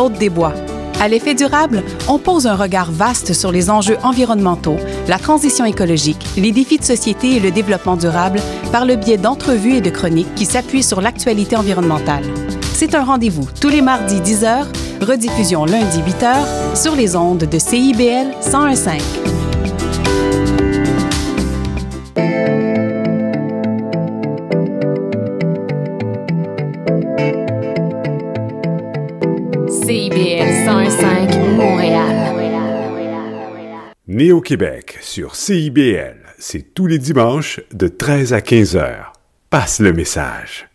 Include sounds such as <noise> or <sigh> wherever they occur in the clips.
Ici Maude Desbois. À l'effet durable, on pose un regard vaste sur les enjeux environnementaux, la transition écologique, les défis de société et le développement durable par le biais d'entrevues et de chroniques qui s'appuient sur l'actualité environnementale. C'est un rendez-vous tous les mardis 10h, rediffusion lundi 8h sur les ondes de CIBL 1015. Né au Québec sur CIBL, c'est tous les dimanches de 13 à 15 heures. Passe le message.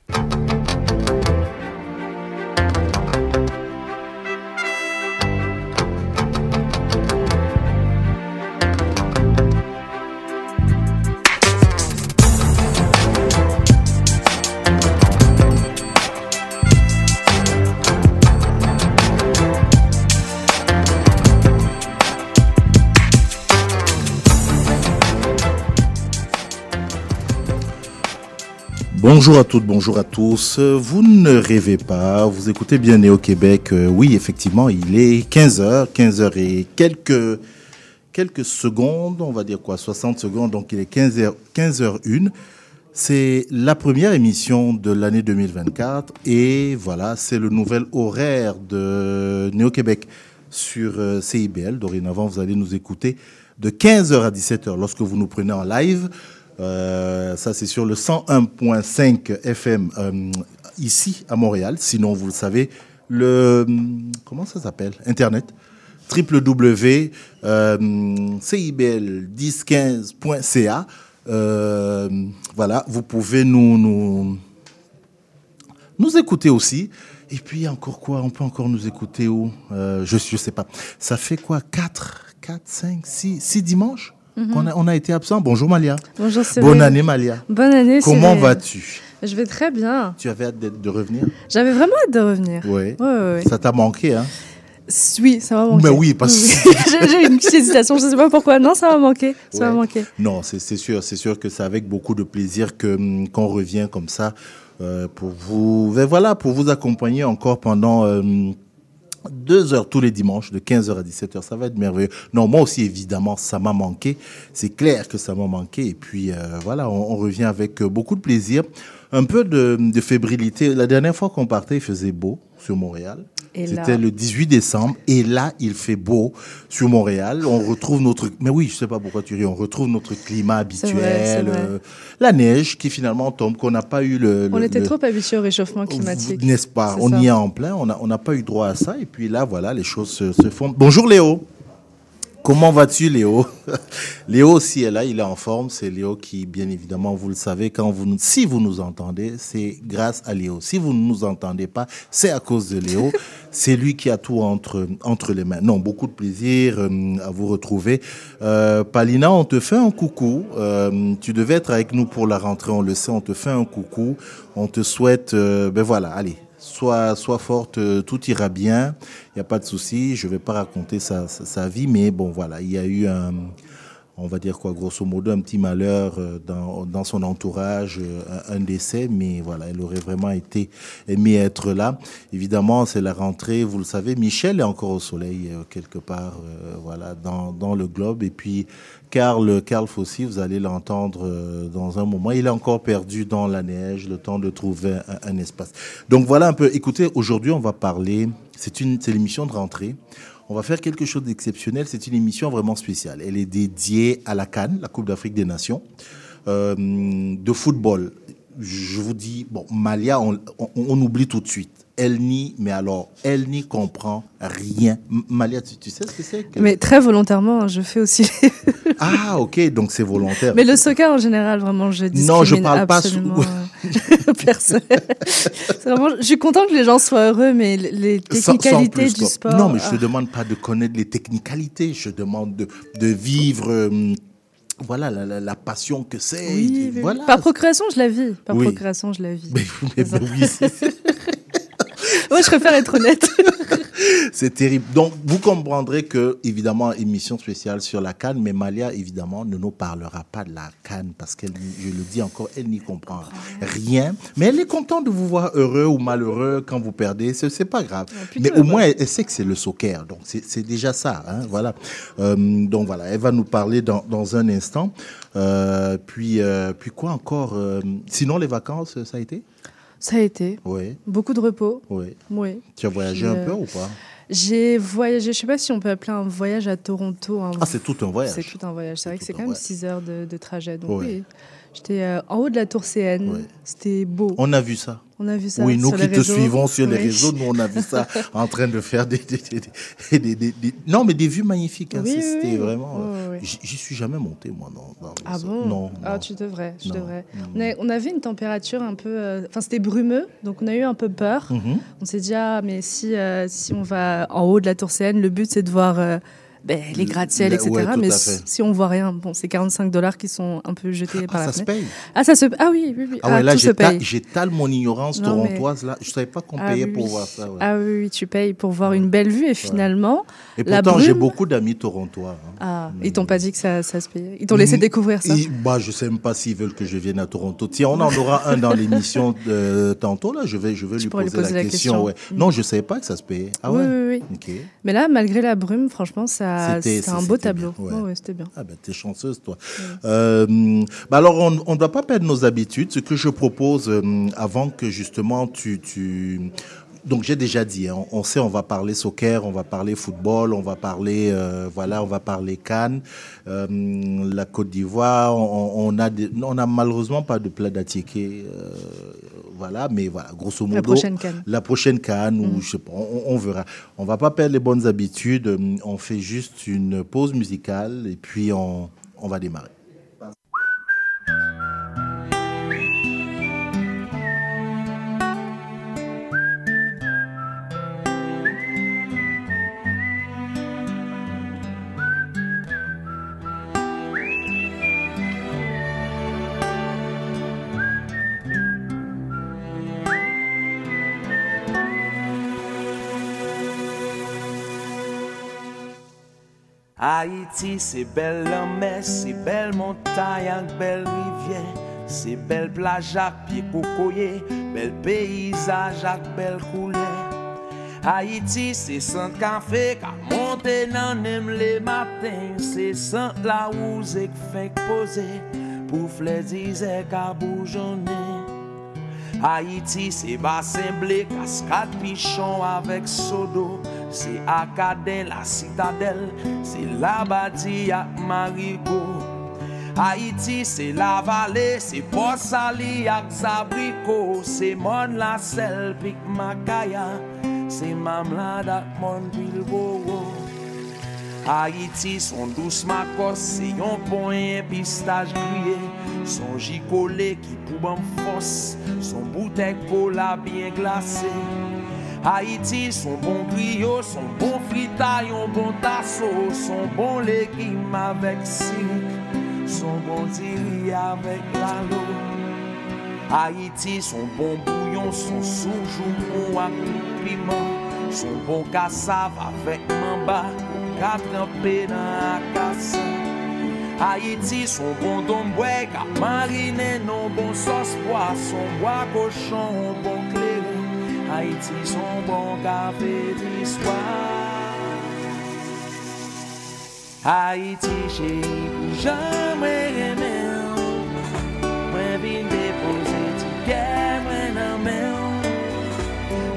Bonjour à toutes, bonjour à tous. Vous ne rêvez pas, vous écoutez bien Néo Québec. Euh, oui, effectivement, il est 15h, 15h et quelques, quelques secondes, on va dire quoi, 60 secondes, donc il est 15h, 15h01. C'est la première émission de l'année 2024 et voilà, c'est le nouvel horaire de Néo Québec sur euh, CIBL. Dorénavant, vous allez nous écouter de 15h à 17h lorsque vous nous prenez en live. Euh, ça, c'est sur le 101.5 FM euh, ici à Montréal. Sinon, vous le savez, le comment ça s'appelle? Internet www.cibl1015.ca. Euh, voilà, vous pouvez nous, nous nous écouter aussi. Et puis encore quoi? On peut encore nous écouter où? Euh, Je ne sais pas. Ça fait quoi? 4, 4, 5, 6, 6 dimanches? A, on a été absent. Bonjour Malia. Bonjour Cyril. Bonne année Malia. Bonne année Comment vas-tu? Je vais très bien. Tu avais hâte de revenir? J'avais vraiment hâte de revenir. Oui. Ouais, ouais, ouais. Ça t'a manqué, hein? Oui, ça m'a manqué. Mais oui, parce que- <laughs> J'ai une petite hésitation, je sais pas pourquoi. Non, ça m'a manqué. Ça m'a Ouais. manqué. Non, c'est sûr, c'est sûr que c'est avec beaucoup de plaisir que hum, qu'on revient comme ça euh, pour vous, ben voilà, pour vous accompagner encore pendant euh, deux heures tous les dimanches, de 15h à 17h. Ça va être merveilleux. Non, moi aussi, évidemment, ça m'a manqué. C'est clair que ça m'a manqué. Et puis, euh, voilà, on, on revient avec euh, beaucoup de plaisir. Un peu de, de fébrilité. La dernière fois qu'on partait, il faisait beau sur Montréal. Là- C'était le 18 décembre. Et là, il fait beau sur Montréal. On retrouve notre... Mais oui, je sais pas pourquoi tu ris. On retrouve notre climat habituel. vrai, euh, la neige qui finalement tombe, qu'on n'a pas eu le... On le- était le- trop habitués au réchauffement climatique. n'est-ce pas? On ça. y est en plein, on n'a on pas eu droit à ça. Et puis là, voilà, les choses se, se font. Bonjour Léo. Comment vas-tu Léo? <laughs> Léo aussi est là, il est en forme. C'est Léo qui, bien évidemment, vous le savez, quand vous, nous- si vous nous entendez, c'est grâce à Léo. Si vous ne nous entendez pas, c'est à cause de Léo. <laughs> c'est lui qui a tout entre, entre les mains. Non, beaucoup de plaisir euh, à vous retrouver. Euh, Palina, on te fait un coucou. Euh, tu devais être avec nous pour la rentrée, on le sait. On te fait un coucou. On te souhaite, ben voilà, allez, sois, forte, euh, tout ira bien, il n'y a pas de souci, je ne vais pas raconter sa, sa vie, mais bon, voilà, il y a eu un, on va dire quoi, grosso modo, un petit malheur euh, dans, dans son entourage, euh, un, décès, mais voilà, elle aurait vraiment été aimée être là. Évidemment, c'est la rentrée, vous le savez, Michel est encore au soleil, euh, quelque part, euh, voilà, dans, dans le globe, et puis Karl, Karl Fossi, vous allez l'entendre dans un moment. Il est encore perdu dans la neige, le temps de trouver un, un espace. Donc voilà un peu. Écoutez, aujourd'hui, on va parler. C'est l'émission de rentrée. On va faire quelque chose d'exceptionnel. C'est une émission vraiment spéciale. Elle est dédiée à la Cannes, la Coupe d'Afrique des Nations, euh, de football. Je vous dis, bon, Malia, on, on, on oublie tout de suite. Elle nie, mais alors, elle n'y comprend rien. Malia, tu, tu sais ce que c'est que- Mais très volontairement, hein, je fais aussi. Ah, ok, donc c'est volontaire. <laughs> Mais le soccer en général, vraiment, je discrimine Non, je parle pas sous- absolument. Personne. C'est <laughs> vraiment, je suis content que les gens soient heureux, mais les Sans- sans technicalités plus, du sport. Non, mais je te ah. demande pas de connaître les technicalités. Je demande de, de vivre, euh, voilà, la, la- la passion que c'est. Oui, oui, oui. voilà. Par procréation, je la vis. Par Oui. procréation, je la vis. Mais, mais- mais oui, <laughs> Moi, je préfère être honnête. <laughs> c'est terrible. Donc, vous comprendrez que, évidemment, émission spéciale sur la canne, mais Malia, évidemment, ne nous parlera pas de la canne parce qu'elle, je le dis encore, elle n'y comprend rien. Mais elle est contente de vous voir heureux ou malheureux quand vous perdez. C'est, c'est pas grave. mais au moins, elle, elle sait que c'est le soccer. Donc, c'est, c'est déjà ça. Hein, voilà. Euh, donc, voilà. Elle va nous parler dans, dans un instant. Euh, puis, euh, puis quoi encore Sinon, les vacances, ça a été? Ça a été. Oui, Beaucoup de repos. oui. Oui. Tu as voyagé un euh, peu ou pas? J'ai voyagé, je sais pas si on peut appeler un voyage à Toronto. un- Ah, c'est tout un voyage. C'est tout un voyage. C'est vrai que c'est quand même voyage. 6 heures de, de trajet. Donc oui, j'étais euh, en haut de la tour CN. Ouais. C'était beau. On a vu ça. On a vu ça. oui, nous qui te suivons sur les réseaux, nous on a vu ça <laughs> en train de faire des, non mais des vues magnifiques. hein. Oui, C'était oui. vraiment. Euh. J'y suis jamais monté moi non. dans les Ah bon? Non. Ah, non. tu devrais, tu Non. devrais. On, a- on avait une température un peu... euh, Enfin, c'était brumeux, donc on a eu un peu peur. Mhm. On s'est dit, ah, mais si, euh, si on va en haut de la tour CN, le but, c'est de voir ben, les gratte-ciel, Le- etc. ouais, mais si on voit rien, bon, c'est 45 dollars qui sont un peu jetés par Ah, la ça se fenêtre. paye. Ah, ça se... Ah oui, oui, oui. Ah ouais, là tout se j'étale mon ignorance Non, mais- torontoise là. Je savais pas qu'on Ah payait oui, pour voir ça. ouais. Ah oui, oui, tu payes pour voir une belle vue et finalement, Et pourtant j'ai beaucoup d'amis torontois. hein. ah, ils t'ont pas dit que ça, ça se payait. Ils t'ont laissé Mm. découvrir ça. Et, bah, je sais même pas s'ils veulent que je vienne à Toronto. Tiens, on en aura un dans l'émission de <laughs> tantôt là. Je vais, je vais lui poser, lui poser la, la question. question. ouais. Mm. Non, je savais pas que ça se payait. Ah oui, ouais? oui, oui. Ok. Mais là, malgré la brume, franchement, ça, C'était- un beau bien, tableau. ouais. Ouais, ouais, c'était bien. Ah ben, t'es chanceuse, toi. Euh, bah alors, on ne doit pas perdre nos habitudes. Ce que je propose, euh, avant que justement tu... tu... Donc j'ai déjà dit, hein, on sait, on va parler soccer, on va parler football, on va parler, euh, voilà, on va parler Cannes, euh, la Côte d'Ivoire. On, on a, des- on a malheureusement pas de plat d'attiqué, euh, voilà, mais voilà, grosso modo. La prochaine CAN. La prochaine Cannes, ou je sais pas, on, on verra. On va pas perdre les bonnes habitudes. On fait juste une pause musicale et puis on, on va démarrer. Haiti se bel lanme, se bel montay ak bel rivye Se bel plaj ak pi kokoye, bel peyizaj ak bel koule Haiti se san kafe ka monte nan nem le maten Se san la ouze k fek pose pou fle dize ka boujone. Haiti se basen ble kaskat pichon avek sodo Se akade la sitadel Se la bati ak marigo. Haiti se la vale Se posali ak zabriko Se mon la sel pik makaya Se mamlad ak mon bilgo Haiti son dous makos Se yon poen pistaj griye Son jikole ki pou ban fos Son boutek kola bien glase Haïti, son bon griot, son bon frita, yon bon tasso, son bon légume avec sirik, son bon diri avec lalo. Haïti, son bon bouillon, son soujou avec piment, son bon cassave avec mamba, ka trempé dans la. Haïti, son bon domboué, ka marine non bon sauce poisson, bois cochon, bon clairin. Haïti, son bon café d'histoire. Haïti, chéri, pou jamais aimer. Mwen vin depose ti gen mwen nan men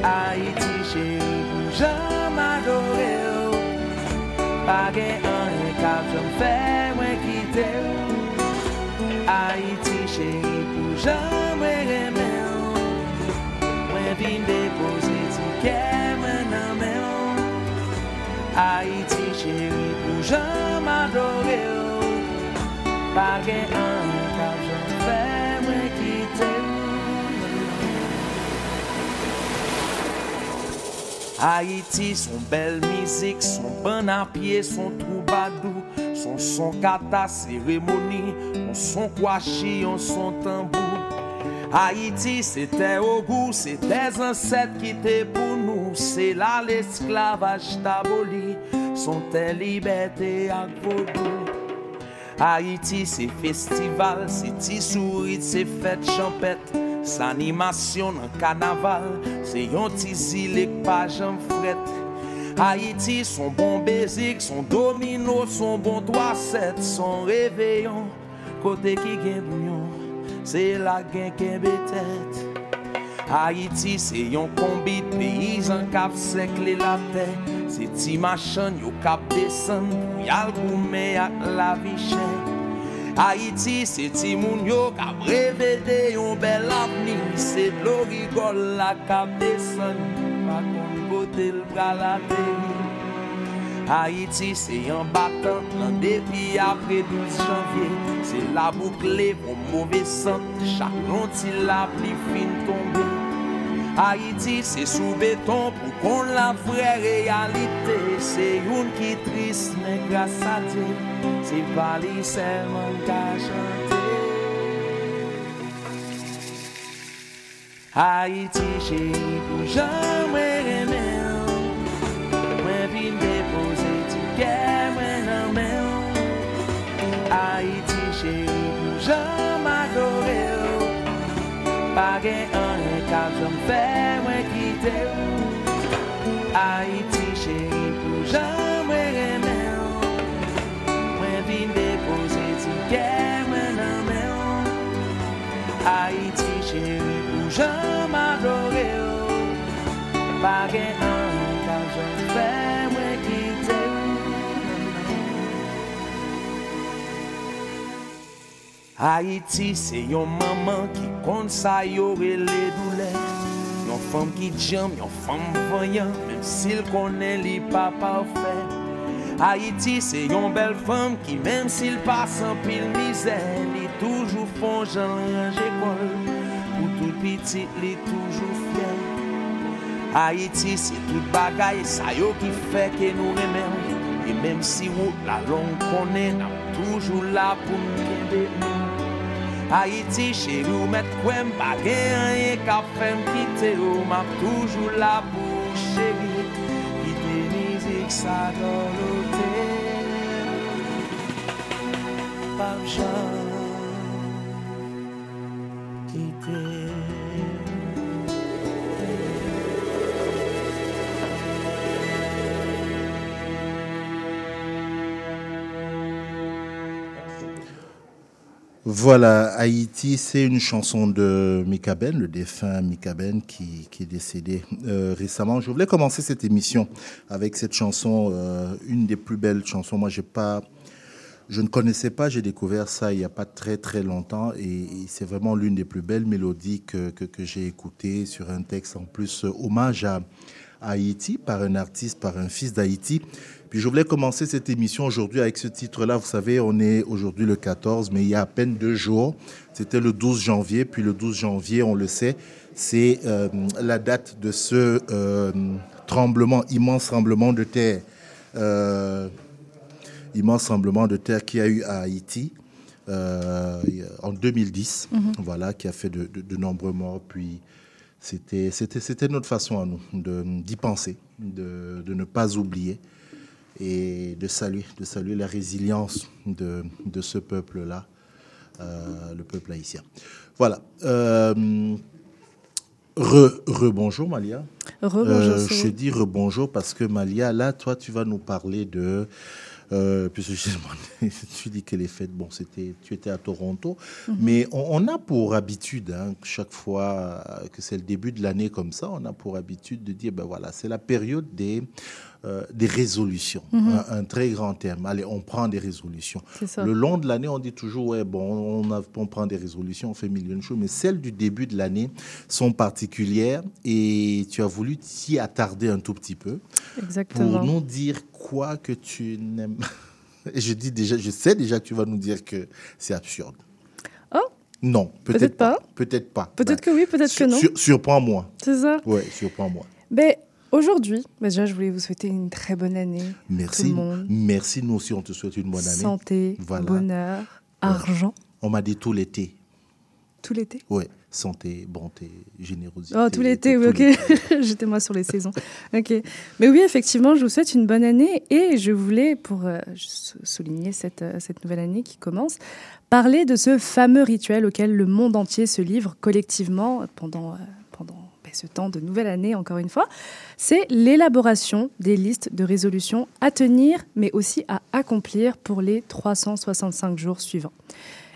Haïti chéri pou jam adore ou Pa gen Haiti chéri pou jom adore yo oh. Pa gen an ka jom fè mwen kite Haiti son bel mizik, son ban apye, son troubadou Son son kata seremoni, son son kwashi, son tambou Haïti, c'était au goût, c'est des ancêtres qui étaient pour nous. C'est là l'esclavage taboli, sont tes liberté à. Haïti, c'est festival, c'est tisourit, c'est fête champette. C'est animation dans carnaval, c'est yon tizilek pas j'en fret. Haïti, son bon baiser, son domino, son bon 3-7, son réveillon, côté qui gagne bouillon, se la gen ken betet Haiti se yon kombi peyizan kap sekle la te Se ti machan yo kap desen pou yal koume ak la viche Haiti se ti moun yo kap revede yon bel avni. Se glori gol la kap desen pa kon kote l pralate Haiti se yon batan, lan depi apre 12 janvye Se la boukle pou mouve san, chak lonti la pli fin tombe Haiti se sou beton pou kon la vre realite Se yon ki tris men grasa te, se pali seman ka chante Haïti, chérie, pour jamais. jom adore ou. Pa gen an e kap jom fe mwen kite ou. Haiti cheri pou jom mwen reme ou. Mwen vin depose ti ke mwen ame ou. Haiti cheri pou jom adore ou. Pa gen an Haïti, c'est yon maman qui compte ça yore les douleurs. Yon femme qui jam, yon femme voyant, même s'il connaît li pas parfait. Haïti, c'est yon belle femme qui, même s'il passe en pile misère, li toujours font Jean range école. Pour tout petit, li toujours fier. Haïti, c'est tout bagaille, ça yo qui fait que nous aimons. Et même si route la longue connaît, n'a toujours là pour nous aider. Haïti, chérie, ou mettre quoi pas rien qu'à faire quitter ou m'a toujours là pour chérie. Quitter musique, ça dans l'hôtel. Pas quitter. Voilà, Haïti, c'est une chanson de Mika Ben, le défunt Mika Ben qui, est décédé euh, récemment. Je voulais commencer cette émission avec cette chanson, euh, une des plus belles chansons. Moi, je ne connaissais pas, j'ai découvert ça il n'y a pas très très longtemps et, c'est vraiment l'une des plus belles mélodies que, que, j'ai écoutées sur un texte en plus euh, hommage à Haïti par un artiste, par un fils d'Haïti. Puis je voulais commencer cette émission aujourd'hui avec ce titre-là. Vous savez, on est aujourd'hui le 14, mais il y a à peine deux jours. C'était le 12 janvier. Puis le 12 janvier, on le sait, c'est euh, la date de ce euh, tremblement, immense tremblement de terre. Euh, immense tremblement de terre qu'il y a eu à Haïti en 2010, voilà, qui a fait de, de- de nombreux morts. Puis c'était, notre façon à nous d'y penser, de, de ne pas oublier et de saluer, de saluer la résilience de, de ce peuple-là, euh, le peuple haïtien. Voilà. Euh, re, rebonjour Malia. Rebonjour, Euh, Soro. je dis rebonjour parce que Malia, là, toi, tu vas nous parler de. Euh, puisque <laughs> tu dis que les fêtes, bon, c'était, tu étais à Toronto, mais on, on a pour habitude, hein, chaque fois euh, que c'est le début de l'année comme ça, on a pour habitude de dire, ben voilà, c'est la période des, euh, des résolutions, un, un très grand terme. Allez, on prend des résolutions. Le long de l'année, on dit toujours, ouais, bon, on, a- on prend des résolutions, on fait millions de choses, mais celles du début de l'année sont particulières et tu as voulu t'y attarder un tout petit peu pour Exactement. nous dire quoi que tu n'aimes. <laughs> Je dis déjà, je sais déjà que tu vas nous dire que c'est absurde. Oh Non, peut-être pas. Peut-être pas. Peut-être Ben, que oui, peut-être que non. sur- Surprends-moi. C'est ça. Ouais, surprends-moi. Ben, Aujourd'hui, bah, déjà, je voulais vous souhaiter une très bonne année. Merci. Tout le monde. Merci, nous aussi, on te souhaite une bonne année. Santé, Voilà. bonheur, argent, On m'a dit tout l'été. tout l'été? Ouais, santé, bonté, générosité. Oh, tout l'été, oui, ok. <laughs> J'étais moi sur les saisons. Ok. Mais oui, effectivement, je vous souhaite une bonne année et je voulais, pour euh, sou- souligner cette, euh, cette nouvelle année qui commence, parler de ce fameux rituel auquel le monde entier se livre collectivement pendant, euh, ce temps de nouvelle année, encore une fois. C'est l'élaboration des listes de résolutions à tenir, mais aussi à accomplir pour les 365 jours suivants.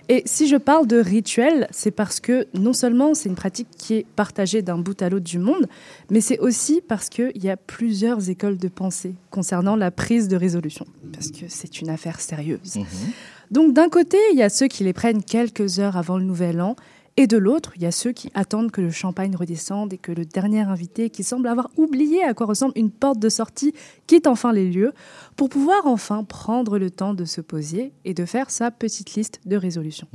Et si je parle de rituel, c'est parce que non seulement c'est une pratique qui est partagée d'un bout à l'autre du monde, mais c'est aussi parce qu'il y a plusieurs écoles de pensée concernant la prise de résolution, parce que c'est une affaire sérieuse. Mhm. Donc d'un côté, il y a ceux qui les prennent quelques heures avant le nouvel an, et de l'autre, il y a ceux qui attendent que le champagne redescende et que le dernier invité, qui semble avoir oublié à quoi ressemble une porte de sortie, quitte enfin les lieux, pour pouvoir enfin prendre le temps de se poser et de faire sa petite liste de résolutions.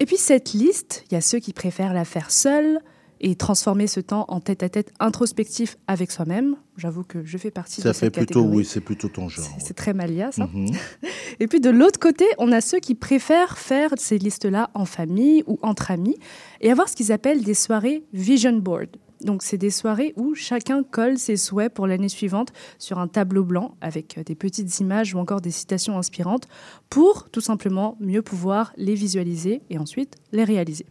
Et puis cette liste, il y a ceux qui préfèrent la faire seule et transformer ce temps en tête-à-tête introspectif avec soi-même. J'avoue que je fais partie Ça de fait cette plutôt, catégorie. oui, c'est plutôt ton genre. C'est- C'est très malia, ça. Mhm. <laughs> Et puis de l'autre côté, on a ceux qui préfèrent faire ces listes-là en famille ou entre amis et avoir ce qu'ils appellent des soirées vision board. Donc c'est des soirées où chacun colle ses souhaits pour l'année suivante sur un tableau blanc avec euh, des petites images ou encore des citations inspirantes pour tout simplement mieux pouvoir les visualiser et ensuite les réaliser.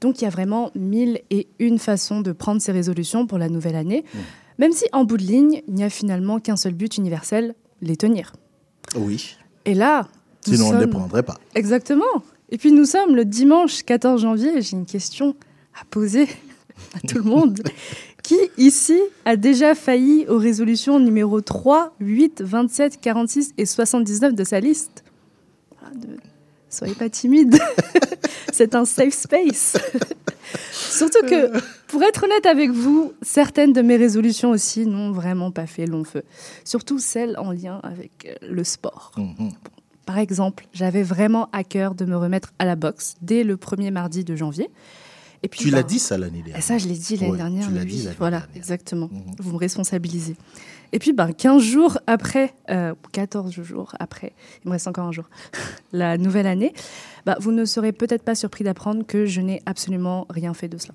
Donc il y a vraiment mille et une façons de prendre ces résolutions pour la nouvelle année, même si en bout de ligne, il n'y a finalement qu'un seul but universel, les tenir. Oui, Et là, nous sinon on ne les sommes- prendrait pas. Exactement. Et puis nous sommes le dimanche 14 janvier. J'ai une question à poser <laughs> à tout le monde. <laughs> Qui ici a déjà failli aux résolutions numéro 3, 8, 27, 46 et 79 de sa liste? Soyez pas timide. <laughs> C'est un safe space. <laughs> Surtout que, pour être honnête avec vous, certaines de mes résolutions aussi n'ont vraiment pas fait long feu. Surtout celles en lien avec euh, le sport. Mhm. Par exemple, j'avais vraiment à cœur de me remettre à la boxe dès le premier mardi de janvier. Et puis, Tu l'as ben, dit ça l'année et dernière. ça, je l'ai dit l'année Ouais, dernière. tu l'as dit l'année voilà, dernière. exactement. Mhm. Vous me responsabilisez. Et puis, ben, 15 jours après, euh, 14 jours après, il me reste encore un jour, <laughs> la nouvelle année, ben, vous ne serez peut-être pas surpris d'apprendre que je n'ai absolument rien fait de cela.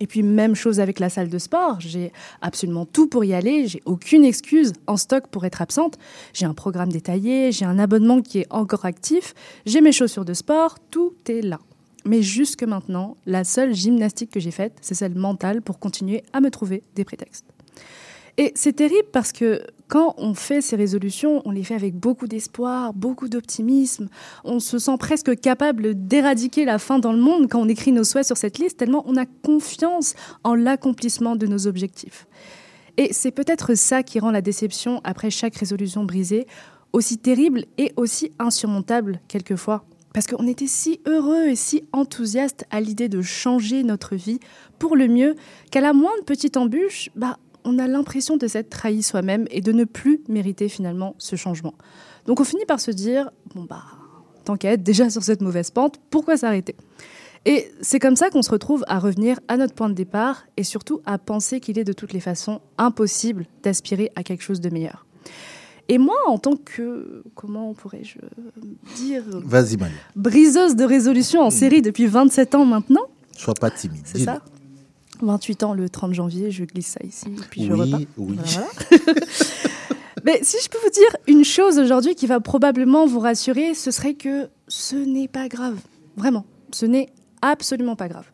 Et puis même chose avec la salle de sport, j'ai absolument tout pour y aller, j'ai aucune excuse en stock pour être absente. J'ai un programme détaillé, j'ai un abonnement qui est encore actif, j'ai mes chaussures de sport, tout est là. Mais jusque maintenant, la seule gymnastique que j'ai faite, c'est celle mentale pour continuer à me trouver des prétextes. Et c'est terrible parce que quand on fait ces résolutions, on les fait avec beaucoup d'espoir, beaucoup d'optimisme. On se sent presque capable d'éradiquer la faim dans le monde quand on écrit nos souhaits sur cette liste, tellement on a confiance en l'accomplissement de nos objectifs. Et c'est peut-être ça qui rend la déception après chaque résolution brisée aussi terrible et aussi insurmontable quelquefois. Parce qu'on était si heureux et si enthousiaste à l'idée de changer notre vie pour le mieux qu'à la moindre petite embûche, bah, on a l'impression de s'être trahi soi-même et de ne plus mériter finalement ce changement. Donc on finit par se dire, bon bah, tant qu'à être déjà sur cette mauvaise pente, pourquoi s'arrêter? Et c'est comme ça qu'on se retrouve à revenir à notre point de départ et surtout à penser qu'il est de toutes les façons impossible d'aspirer à quelque chose de meilleur. Et moi, en tant que, comment pourrais-je dire, Vas-y, briseuse de résolution en série depuis 27 ans maintenant, Sois pas timide. c'est ça? 28 ans le 30 janvier, je glisse ça ici, et puis je repars. oui. Voilà. <laughs> Mais si je peux vous dire une chose aujourd'hui qui va probablement vous rassurer, ce serait que ce n'est pas grave. Vraiment, ce n'est absolument pas grave.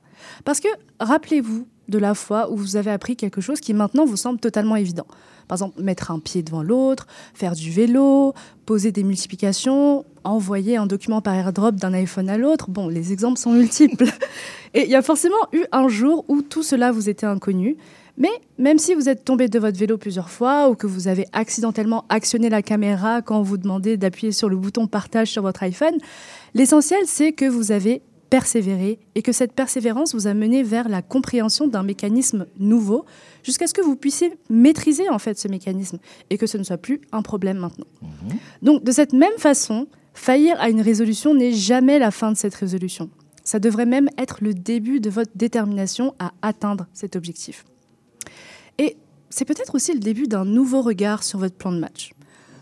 Parce que rappelez-vous de la fois où vous avez appris quelque chose qui maintenant vous semble totalement évident. Par exemple, mettre un pied devant l'autre, faire du vélo, poser des multiplications, envoyer un document par airdrop d'un iPhone à l'autre. Bon, les exemples sont multiples. <laughs> Et il y a forcément eu un jour où tout cela vous était inconnu. Mais même si vous êtes tombé de votre vélo plusieurs fois ou que vous avez accidentellement actionné la caméra quand vous demandait d'appuyer sur le bouton partage sur votre iPhone, l'essentiel c'est que vous avez persévéré et que cette persévérance vous a mené vers la compréhension d'un mécanisme nouveau jusqu'à ce que vous puissiez maîtriser en fait ce mécanisme et que ce ne soit plus un problème maintenant. Donc de cette même façon, faillir à une résolution n'est jamais la fin de cette résolution. Ça devrait même être le début de votre détermination à atteindre cet objectif. Et c'est peut-être aussi le début d'un nouveau regard sur votre plan de match.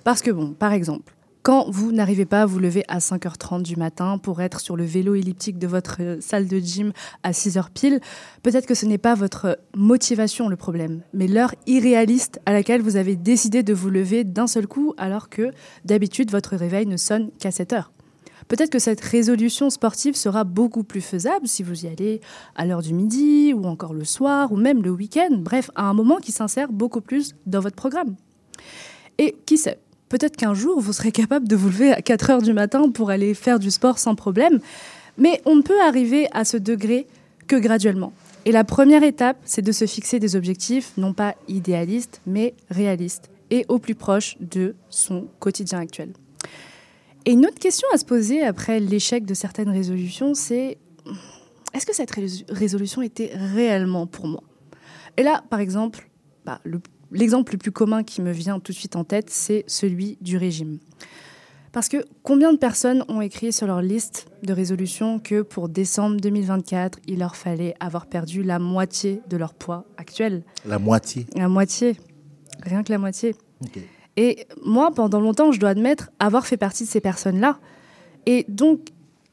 Parce que bon, par exemple, quand vous n'arrivez pas à vous lever à 5h30 du matin pour être sur le vélo elliptique de votre euh, salle de gym à 6h pile, peut-être que ce n'est pas votre motivation le problème, mais l'heure irréaliste à laquelle vous avez décidé de vous lever d'un seul coup alors que d'habitude votre réveil ne sonne qu'à 7 heures. Peut-être que cette résolution sportive sera beaucoup plus faisable si vous y allez à l'heure du midi ou encore le soir ou même le week-end, bref, à un moment qui s'insère beaucoup plus dans votre programme. Et qui sait, peut-être qu'un jour vous serez capable de vous lever à 4 heures du matin pour aller faire du sport sans problème, mais on ne peut arriver à ce degré que graduellement. Et la première étape, c'est de se fixer des objectifs non pas idéalistes, mais réalistes et au plus proche de son quotidien actuel. Et une autre question à se poser après l'échec de certaines résolutions, c'est est-ce que cette rés- résolution était réellement pour moi? Et là, par exemple, bah, le- l'exemple le plus commun qui me vient tout de suite en tête, c'est celui du régime. Parce que combien de personnes ont écrit sur leur liste de résolutions que pour décembre 2024, il leur fallait avoir perdu la moitié de leur poids actuel? La moitié. La moitié. Rien que la moitié. Et moi, pendant longtemps, je dois admettre avoir fait partie de ces personnes-là. Et donc,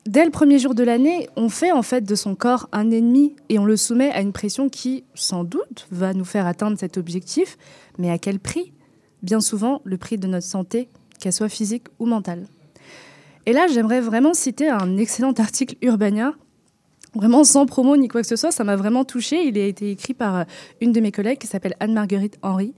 dès le premier jour de l'année, on fait en fait de son corps un ennemi et on le soumet à une pression qui, sans doute, va nous faire atteindre cet objectif. Mais à quel prix? Bien souvent, le prix de notre santé, qu'elle soit physique ou mentale. Et là, j'aimerais vraiment citer un excellent <laughs> article Urbania. Vraiment sans promo ni quoi que ce soit, ça m'a vraiment touché. Il a été écrit par euh, une de mes collègues qui s'appelle Anne-Marguerite Henry.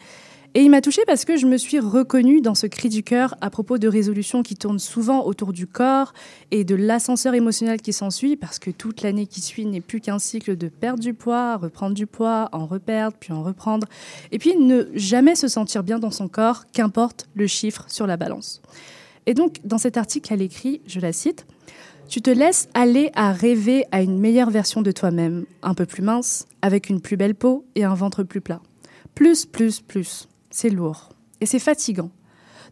Et il m'a touchée parce que je me suis reconnue dans ce cri du cœur à propos de résolutions qui tournent souvent autour du corps et de l'ascenseur émotionnel qui s'ensuit, parce que toute l'année qui suit n'est plus qu'un cycle de perdre du poids, reprendre du poids, en reperdre, puis en reprendre, et puis ne jamais se sentir bien dans son corps, qu'importe le chiffre sur la balance. Et donc, dans cet article, elle écrit, je la cite, Tu te laisses aller à rêver à une meilleure version de toi-même, un peu plus mince, avec une plus belle peau et un ventre plus plat. Plus, plus, plus. C'est lourd. Et c'est fatigant.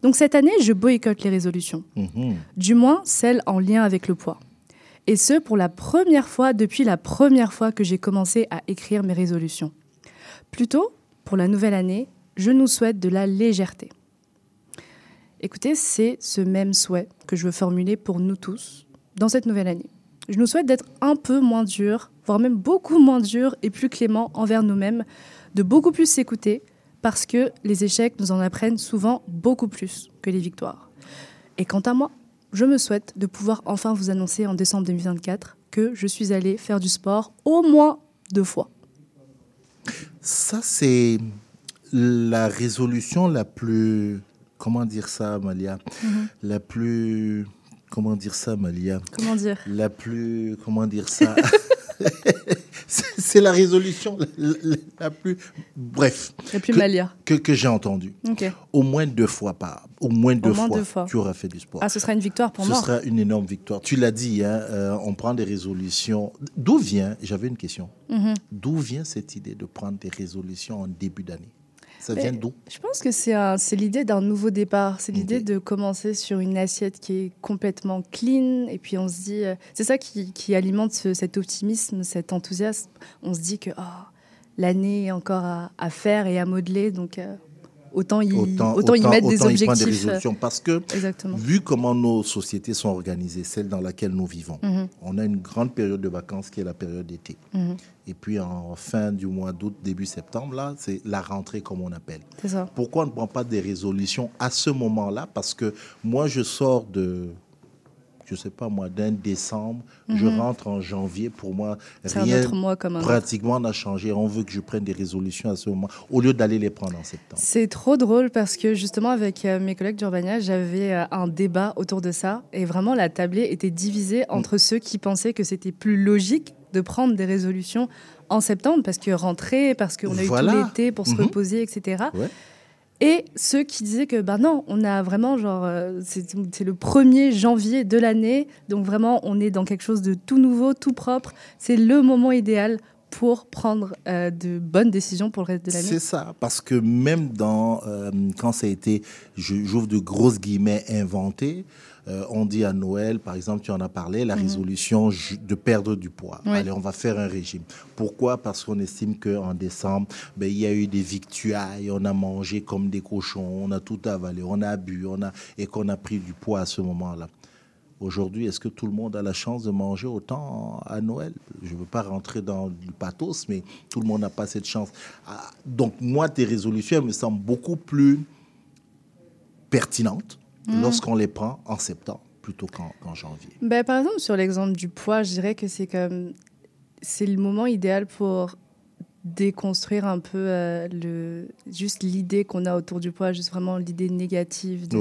Donc cette année, je boycotte les résolutions. Mhm. Du moins celles en lien avec le poids. Et ce, pour la première fois depuis la première fois que j'ai commencé à écrire mes résolutions. Plutôt, pour la nouvelle année, je nous souhaite de la légèreté. Écoutez, c'est ce même souhait que je veux formuler pour nous tous dans cette nouvelle année. Je nous souhaite d'être un peu moins dur, voire même beaucoup moins dur et plus clément envers nous-mêmes, de beaucoup plus s'écouter, parce que les échecs nous en apprennent souvent beaucoup plus que les victoires. Et quant à moi, je me souhaite de pouvoir enfin vous annoncer en décembre 2024 que je suis allée faire du sport au moins deux fois. Ça, c'est la résolution la plus. Comment dire ça, Amalia La plus. Comment dire ça, Amalia Comment dire? La plus. Comment dire ça? <laughs> C'est la résolution la, la- la plus. Bref. La plus que- malia. Que, que j'ai entendue. Au moins deux fois par. Au moins deux, moins fois, deux fois. tu auras fait du sport. Ah, ce sera une victoire pour Ce moi. sera une énorme victoire. Tu l'as dit, hein, euh, on prend des résolutions. D'où vient, j'avais une question, Mhm. d'où vient cette idée de prendre des résolutions en début d'année? Ça vient d'où? Je pense que c'est l'idée d'un nouveau départ. C'est l'idée de commencer sur une assiette qui est complètement clean. Et puis on se dit, euh, c'est ça qui, qui alimente ce- cet optimisme, cet enthousiasme. On se dit que oh, l'année est encore à, à faire et à modeler. Donc euh, autant, y, autant, y mettre des autant y prendre des objectifs. euh, résolutions. Parce que, Exactement. vu comment nos sociétés sont organisées, celles dans laquelle nous vivons, Mhm. on a une grande période de vacances qui est la période d'été. Mhm. Et puis en fin du mois d'août, début septembre, là, c'est la rentrée comme on appelle. C'est ça. Pourquoi on ne prend pas des résolutions à ce moment-là? Parce que moi, je sors de, je sais pas moi, d'un décembre, je rentre en janvier. Pour moi, Mhm. Rien mois comme un pratiquement n'a changé. On veut que je prenne des résolutions à ce moment, au lieu d'aller les prendre en septembre. C'est trop drôle parce que justement avec euh, mes collègues d'Urbania, j'avais euh, un débat autour de ça et vraiment la tablée était divisée entre ceux qui pensaient que c'était plus logique de prendre des résolutions en septembre parce que rentrer, parce qu'on a eu Voilà. tout l'été pour se Mhm. reposer, etc. Ouais. Et ceux qui disaient que ben non, on a vraiment genre euh, c'est le 1er janvier de l'année, donc vraiment on est dans quelque chose de tout nouveau, tout propre. C'est le moment idéal pour prendre euh, de bonnes décisions pour le reste de l'année. C'est ça, parce que même dans, euh, quand ça a été, j'ouvre de grosses guillemets, inventé, euh, on dit à Noël, par exemple, tu en as parlé, la résolution ju- de perdre du poids. Mhm. Oui. Allez, on va faire un régime. Pourquoi? Parce qu'on estime qu'en décembre, ben, il y a eu des victuailles, on a mangé comme des cochons, on a tout avalé, on a bu, on a, et qu'on a pris du poids à ce moment-là. Aujourd'hui, est-ce que tout le monde a la chance de manger autant à Noël? Je ne veux pas rentrer dans du pathos, mais tout le monde n'a pas cette chance. Ah, Donc, moi, tes résolutions, elles me semblent beaucoup plus pertinentes lorsqu'on les prend en septembre plutôt qu'en janvier. Ben, par exemple, sur l'exemple du poids, je dirais que c'est comme c'est le moment idéal pour déconstruire un peu euh, le juste l'idée qu'on a autour du poids, juste vraiment l'idée négative de-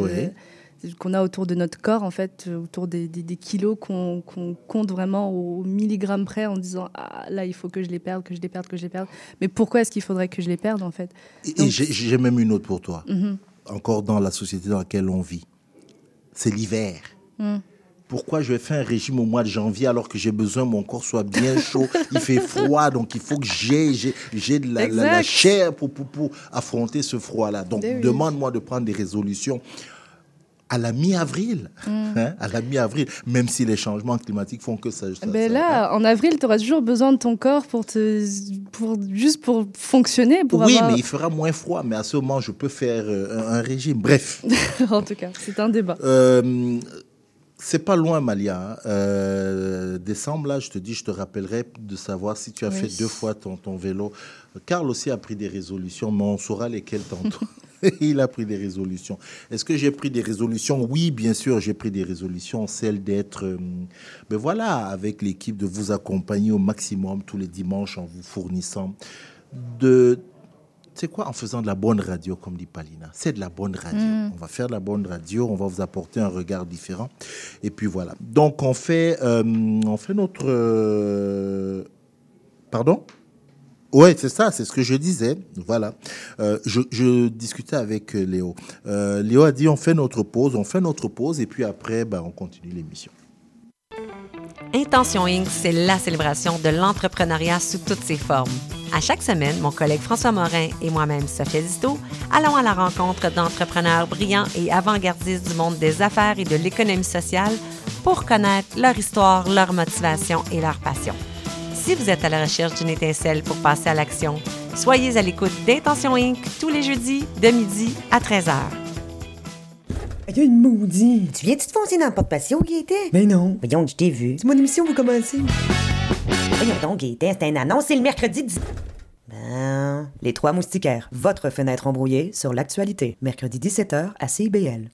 qu'on a autour de notre corps, en fait, autour des, des- des kilos qu'on compte vraiment au milligramme près en disant ah là il faut que je les perde, que je les perde, que je les perde. Mais pourquoi est-ce qu'il faudrait que je les perde en fait? Donc- j'ai- même une autre pour toi. Mhm. Encore dans la société dans laquelle on vit. C'est l'hiver. Mm. Pourquoi je vais faire un régime au mois de janvier alors que j'ai besoin que mon corps soit bien chaud? Il fait <laughs> froid, donc il faut que j'ai de la, la- la Exact. chair pour, pour, pour affronter ce froid-là. Donc oui. demande-moi de prendre des résolutions à la mi-avril. Mm. hein, à la mi-avril, même si les changements climatiques font que ça. ça- Ben ça- là, en avril, tu auras toujours besoin de ton corps pour te, pour, juste pour fonctionner. Pour oui, avoir... mais il fera moins froid. Mais à ce moment, je peux faire euh, un, régime. Bref. <laughs> en tout cas, c'est un débat. Euh, c'est pas loin, Malia. hein. Euh, décembre, là, je te dis, je te rappellerai de savoir si tu as Oui. fait deux fois ton, ton vélo. Karl aussi a pris des résolutions, mais on saura lesquelles tantôt. <laughs> <laughs> Il a pris des résolutions. Est-ce que j'ai pris des résolutions? Oui, bien sûr, j'ai pris des résolutions. Celle d'être, euh, ben voilà, avec l'équipe, de vous accompagner au maximum tous les dimanches en vous fournissant de sais quoi, en faisant de la bonne radio, comme dit Palina. C'est de la bonne radio. On va faire de la bonne radio, on va vous apporter un regard différent. Et puis voilà. Donc, on fait, euh, on fait notre. euh, Pardon? Ouais, c'est ça, c'est ce que je disais. Voilà. Euh, je, discutais avec euh, Léo. Euh, Léo a dit on fait notre pause, on fait notre pause, et puis après, ben, on continue l'émission. Intention Inc., c'est la célébration de l'entrepreneuriat sous toutes ses formes. À chaque semaine, mon collègue François Morin et moi-même, Sophia Disto, allons à la rencontre d'entrepreneurs brillants et avant-gardistes du monde des affaires et de l'économie sociale pour connaître leur histoire, leur motivation et leur passion. Si vous êtes à la recherche d'une étincelle pour passer à l'action, soyez à l'écoute d'Intention Inc. tous les jeudis de midi à 13h. Il y a une maudite. Tu viens-tu te foncer dans le porte-patio, Gaëtan? Mais non. Voyons, je t'ai vu. C'est mon émission, vous commencez. Voyons donc, Gaëtan, c'est une annonce, c'est le mercredi 10... Ben... Les Trois Moustiquaires, votre fenêtre embrouillée sur l'actualité. Mercredi 17h à CIBL.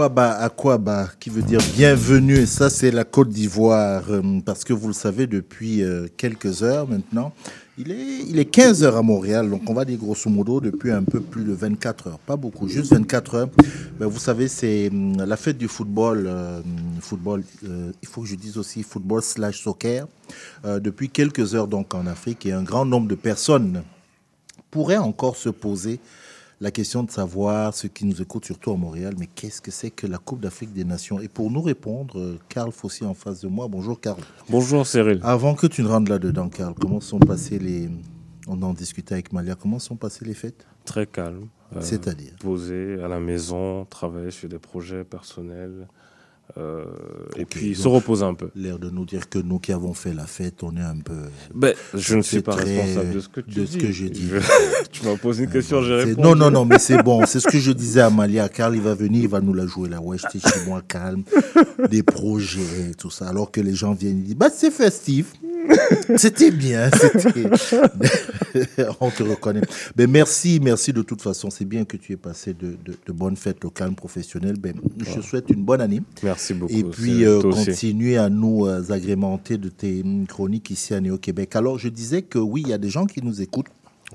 Aquaba, Aquaba, qui veut dire bienvenue. Et ça, c'est la Côte d'Ivoire. euh, Parce que vous le savez, depuis euh, quelques heures maintenant, il est, il est 15 heures à Montréal. Donc, on va dire grosso modo depuis un peu plus de 24 heures. Pas beaucoup, juste 24 heures. Ben, vous savez, c'est hum, la fête du football. euh, football il faut que je dise aussi football slash soccer. depuis quelques heures, donc, en Afrique. Et un grand nombre de personnes pourraient encore se poser la question de savoir, ceux qui nous écoutent surtout à Montréal, mais qu'est-ce que c'est que la Coupe d'Afrique des Nations? Et pour nous répondre, euh, Karl Fossi en face de moi. Bonjour Karl. Bonjour Cyril. Avant que tu ne rentres là-dedans, Karl, comment sont passées les... On en discutait avec Malia, comment sont passées les fêtes? Très calme. euh, C'est-à-dire? Posé à la maison, travailler sur des projets personnels. Euh, et puis se reposer un peu. L'air de nous dire que nous qui avons fait la fête, on est un peu... Ben, je ne suis pas responsable de ce que tu de dis. ce que j'ai dit. Je- <laughs> tu m'as posé une question, j'ai répondu. Non, non, non, mais c'est bon. C'est ce que je disais à Malia. Karl, il va venir, il va nous la jouer là. Ouais, j'étais chez moi calme, des projets, tout ça. Alors que les gens viennent, ils disent, bah, c'est festif. C'était bien. <laughs> On te reconnaît. Mais merci, merci de toute façon. C'est bien que tu aies passé de, de- de bonnes fêtes au calme professionnel. Ben, je te souhaite une bonne année. Merci beaucoup. Et puis, euh, continuer à nous euh, agrémenter de tes chroniques ici à Néo-Québec. Alors, je disais que oui, il y a des gens qui nous écoutent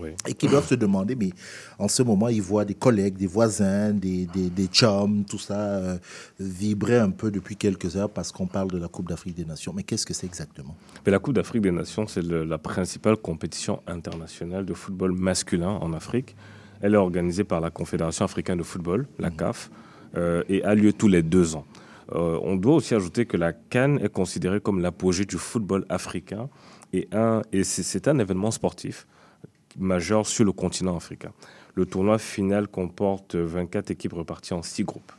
Oui. et qui doivent se demander, mais en ce moment, ils voient des collègues, des voisins, des, des, des chums, tout ça euh, vibrer un peu depuis quelques heures parce qu'on parle de la Coupe d'Afrique des Nations. Mais qu'est-ce que c'est exactement? Mais la Coupe d'Afrique des Nations, c'est la principale compétition internationale de football masculin en Afrique. Elle est organisée par la Confédération africaine de football, la CAF, euh, et a lieu tous les deux ans. Euh, on doit aussi ajouter que la Cannes est considérée comme l'apogée du football africain et, un, et c'est, un événement sportif majeur sur le continent africain. Le tournoi final comporte 24 équipes reparties en six groupes.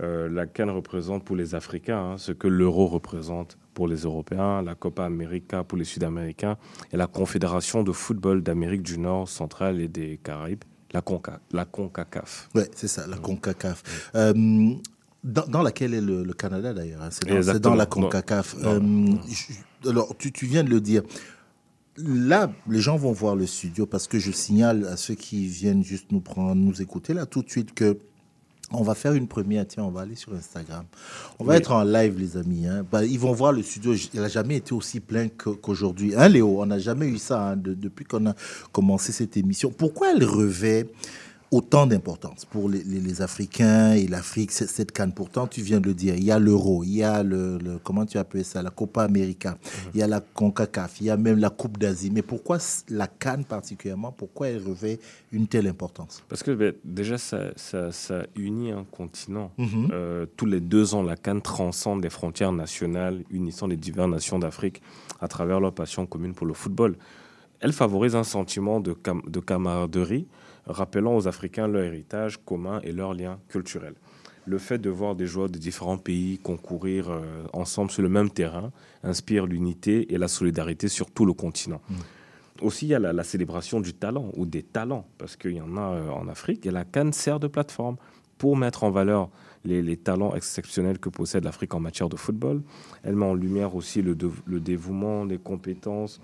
Euh, la Cannes représente pour les Africains hein, ce que l'euro représente pour les Européens, la Copa América pour les Sud-Américains et la Confédération de football d'Amérique du Nord, centrale et des Caraïbes, la, Conca, la CONCACAF. Ouais, c'est ça, la CONCACAF. Euh, dans, dans laquelle est le, le Canada d'ailleurs hein, C'est dans, la CONCACAF. dans- Euh, je- alors, tu, tu viens de le dire. Là, les gens vont voir le studio parce que je signale à ceux qui viennent juste nous prendre, nous écouter là tout de suite que on va faire une première. Tiens, on va aller sur Instagram. On va Oui. être en live, les amis. hein. Bah, ils vont voir le studio. Il n'a jamais été aussi plein qu'aujourd'hui. Hein, Léo On n'a jamais eu ça hein, de- depuis qu'on a commencé cette émission. Pourquoi elle revêt autant d'importance pour les, les- les Africains et l'Afrique, cette canne. Pourtant, tu viens de le dire, il y a l'euro, il y a le, le- comment tu appelles ça, la Copa América, il y a la CONCACAF, il y a même la Coupe d'Asie. Mais pourquoi la canne particulièrement, pourquoi elle revêt une telle importance? Parce que ben, déjà, ça, ça- ça unit un continent. Mhm. Euh, tous les deux ans, la Cannes transcende les frontières nationales, unissant les diverses nations d'Afrique à travers leur passion commune pour le football. Elle favorise un sentiment de, cam- de camaraderie, rappelant aux Africains leur héritage commun et leurs liens culturels. Le fait de voir des joueurs de différents pays concourir euh, ensemble sur le même terrain inspire l'unité et la solidarité sur tout le continent. Aussi, il y a la, la célébration du talent ou des talents, parce qu'il y en a euh, en Afrique, et la Cannes sert de plateforme pour mettre en valeur les, les talents exceptionnels que possède l'Afrique en matière de football. Elle met en lumière aussi le dévouement, les compétences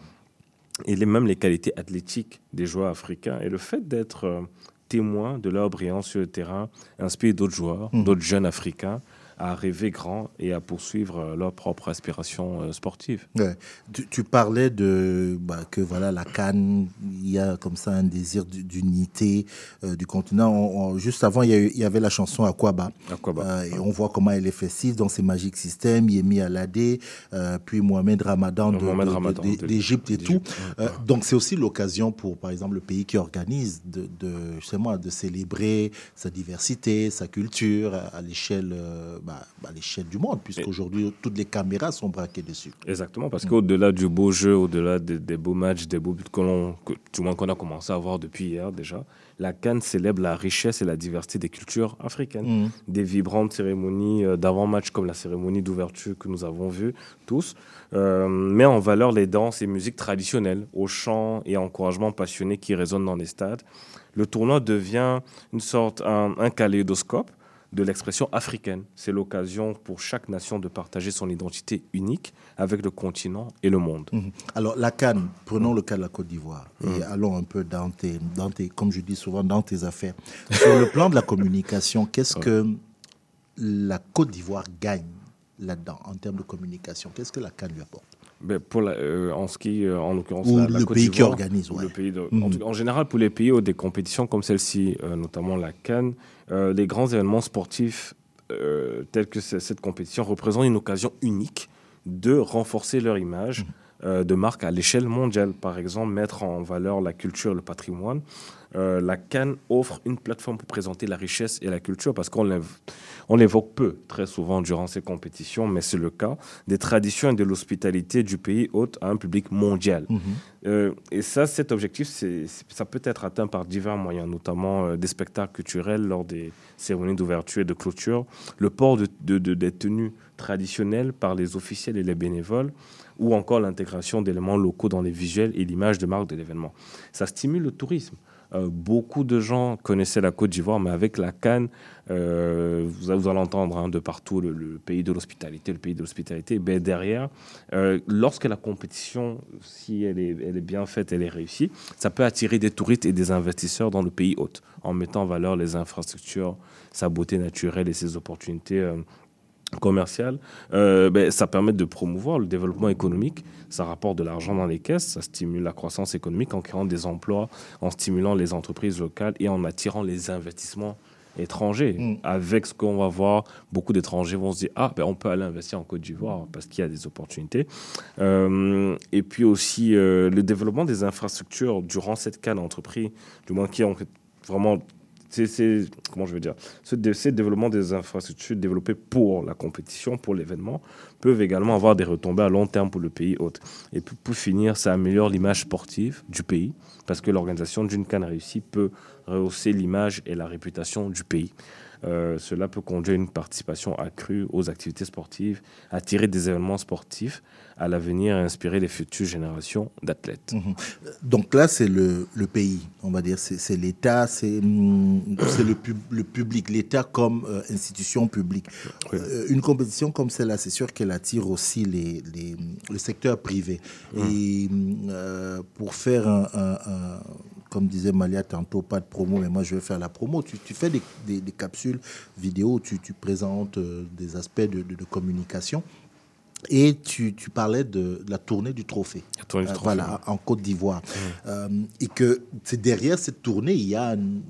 et les, même les qualités athlétiques des joueurs africains. Et le fait d'être euh, témoin de leur brillance sur le terrain inspire d'autres joueurs, Mhm. d'autres jeunes africains à rêver grand et à poursuivre euh, leur propre aspiration euh, sportive. Ouais. Tu, tu parlais de bah, que voilà la Cannes, il y a comme ça un désir d'u- d'unité euh, du continent. On- on- juste avant, il y, a eu- il y avait la chanson Aquaba. Aquaba. Euh, et on voit comment elle est festive dans ses Magic System, Yemi Alade, euh, puis Mohamed Ramadan d'Égypte et tout. donc c'est aussi l'occasion pour, par exemple, le pays qui organise de, de, moi, de célébrer sa diversité, sa culture à, à l'échelle, euh, bah, à l'échelle du monde, puisqu'aujourd'hui toutes les caméras sont braquées dessus. Exactement, parce qu'au-delà du beau jeu, au-delà des, des beaux matchs, des beaux buts que l'on, que, du moins qu'on a commencé à voir depuis hier déjà, la Cannes célèbre la richesse et la diversité des cultures africaines. Mhm. Des vibrantes cérémonies euh, d'avant-match comme la cérémonie d'ouverture que nous avons vue tous, euh, met en valeur les danses et musiques traditionnelles, au chant et encouragement passionné qui résonnent dans les stades. Le tournoi devient une sorte, un, un kaléidoscope de l'expression africaine. C'est l'occasion pour chaque nation de partager son identité unique avec le continent et le monde. Mhm. Alors, la Cannes, prenons le cas de la Côte d'Ivoire et allons un peu dans tes, dans tes, comme je dis souvent, dans tes affaires. Sur le plan de la communication, qu'est-ce que la Côte d'Ivoire gagne là-dedans en termes de communication? Qu'est-ce que la Cannes lui apporte? Ben, pour la- euh, en ce qui, euh, en l'occurrence, la, la le Côte pays qui organise, ou ouais. le pays de- Mhm. en, tout cas, en général, pour les pays où des compétitions comme celle-ci, euh, notamment la Cannes, euh, les grands événements sportifs tels que ce- cette compétition représentent une occasion unique de renforcer leur image euh, de marque à l'échelle mondiale. Par exemple, mettre en valeur la culture, le patrimoine. Euh, la Cannes offre une plateforme pour présenter la richesse et la culture parce qu'on l'év- on l'évoque peu très souvent durant ces compétitions, mais c'est le cas, des traditions et de l'hospitalité du pays hôte à un public mondial. Mhm. Euh, et ça, cet objectif, c'est- ça peut être atteint par divers moyens, notamment euh, des spectacles culturels lors des cérémonies d'ouverture et de clôture, le port de, de- de- des tenues traditionnelles par les officiels et les bénévoles, ou encore l'intégration d'éléments locaux dans les visuels et l'image de marque de l'événement. Ça stimule le tourisme. Euh, beaucoup de gens connaissaient la Côte d'Ivoire, mais avec la Cannes, euh, vous, allez entendre hein, de partout le, pays de l'hospitalité, le pays de l'hospitalité. Ben, derrière, euh, lorsque la compétition, si elle est bien faite, elle est réussie, ça peut attirer des touristes et des investisseurs dans le pays hôte, en mettant en valeur les infrastructures, sa beauté naturelle et ses opportunités. Commerciales, euh, ben, ça permet de promouvoir le développement économique, ça rapporte de l'argent dans les caisses, ça stimule la croissance économique en créant des emplois, en stimulant les entreprises locales et en attirant les investissements étrangers. Mm. Avec ce qu'on va voir, beaucoup d'étrangers vont se dire ah ben on peut aller investir en Côte d'Ivoire parce qu'il y a des opportunités. Euh, et puis aussi euh, le développement des infrastructures durant cette canne entrepris, du moins qui ont vraiment c'est, comment je veux dire, ce, ces des infrastructures développées pour la compétition, pour l'événement, peuvent également avoir des retombées à long terme pour le pays hôte. Et puis, pour finir, ça améliore l'image sportive du pays, parce que l'organisation d'une canne réussie peut rehausser l'image et la réputation du pays. Euh, cela peut conduire à une participation accrue aux activités sportives, attirer des événements sportifs à l'avenir et inspirer les futures générations d'athlètes. Mhm. Donc là, c'est le, le pays, on va dire, c'est l'État, c'est c'est le, pub- le public, l'État comme euh, institution publique. Euh, une compétition comme celle-là, c'est sûr qu'elle attire aussi les, les- le secteur privé. Et hum, euh, pour faire un, un- un- comme disait Malia tantôt, pas de promo, mais moi je vais faire la promo, tu, tu fais des, des- capsules vidéo, tu, tu présentes euh, des aspects de- de communication. Et tu, tu parlais de, de la tournée du trophée. La tournée du Euh, trophée, Voilà, en Côte d'Ivoire. Euh, et que c'est derrière cette tournée, il y a une-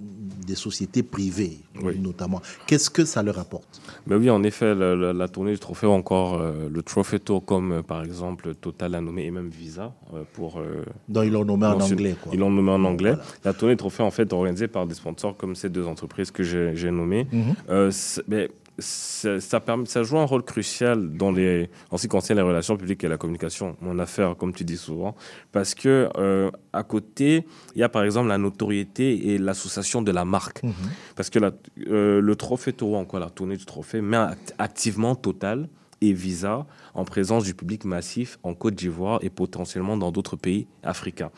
des sociétés privées, notamment. Qu'est-ce que ça leur apporte? Mais oui, en effet, la, la- la tournée du trophée ou encore euh, le Trophy Tour, comme par exemple Total a nommé et même Visa pour. Donc, ils l'ont nommé en anglais, quoi. Ils l'ont nommé en anglais. La tournée du trophée, en fait, organisée par des sponsors comme ces deux entreprises que j'ai nommées. Mhm. Mais ça, ça, permet- ça joue un rôle crucial dans les, en ce qui concerne les relations publiques et la communication, mon affaire, comme tu dis souvent, parce que euh, à côté, il y a par exemple la notoriété et l'association de la marque. Mhm. Parce que la- euh, le trophée Taureau, encore la tournée du trophée, met act- activement Total et Visa en présence du public massif en Côte d'Ivoire et potentiellement dans d'autres pays africains.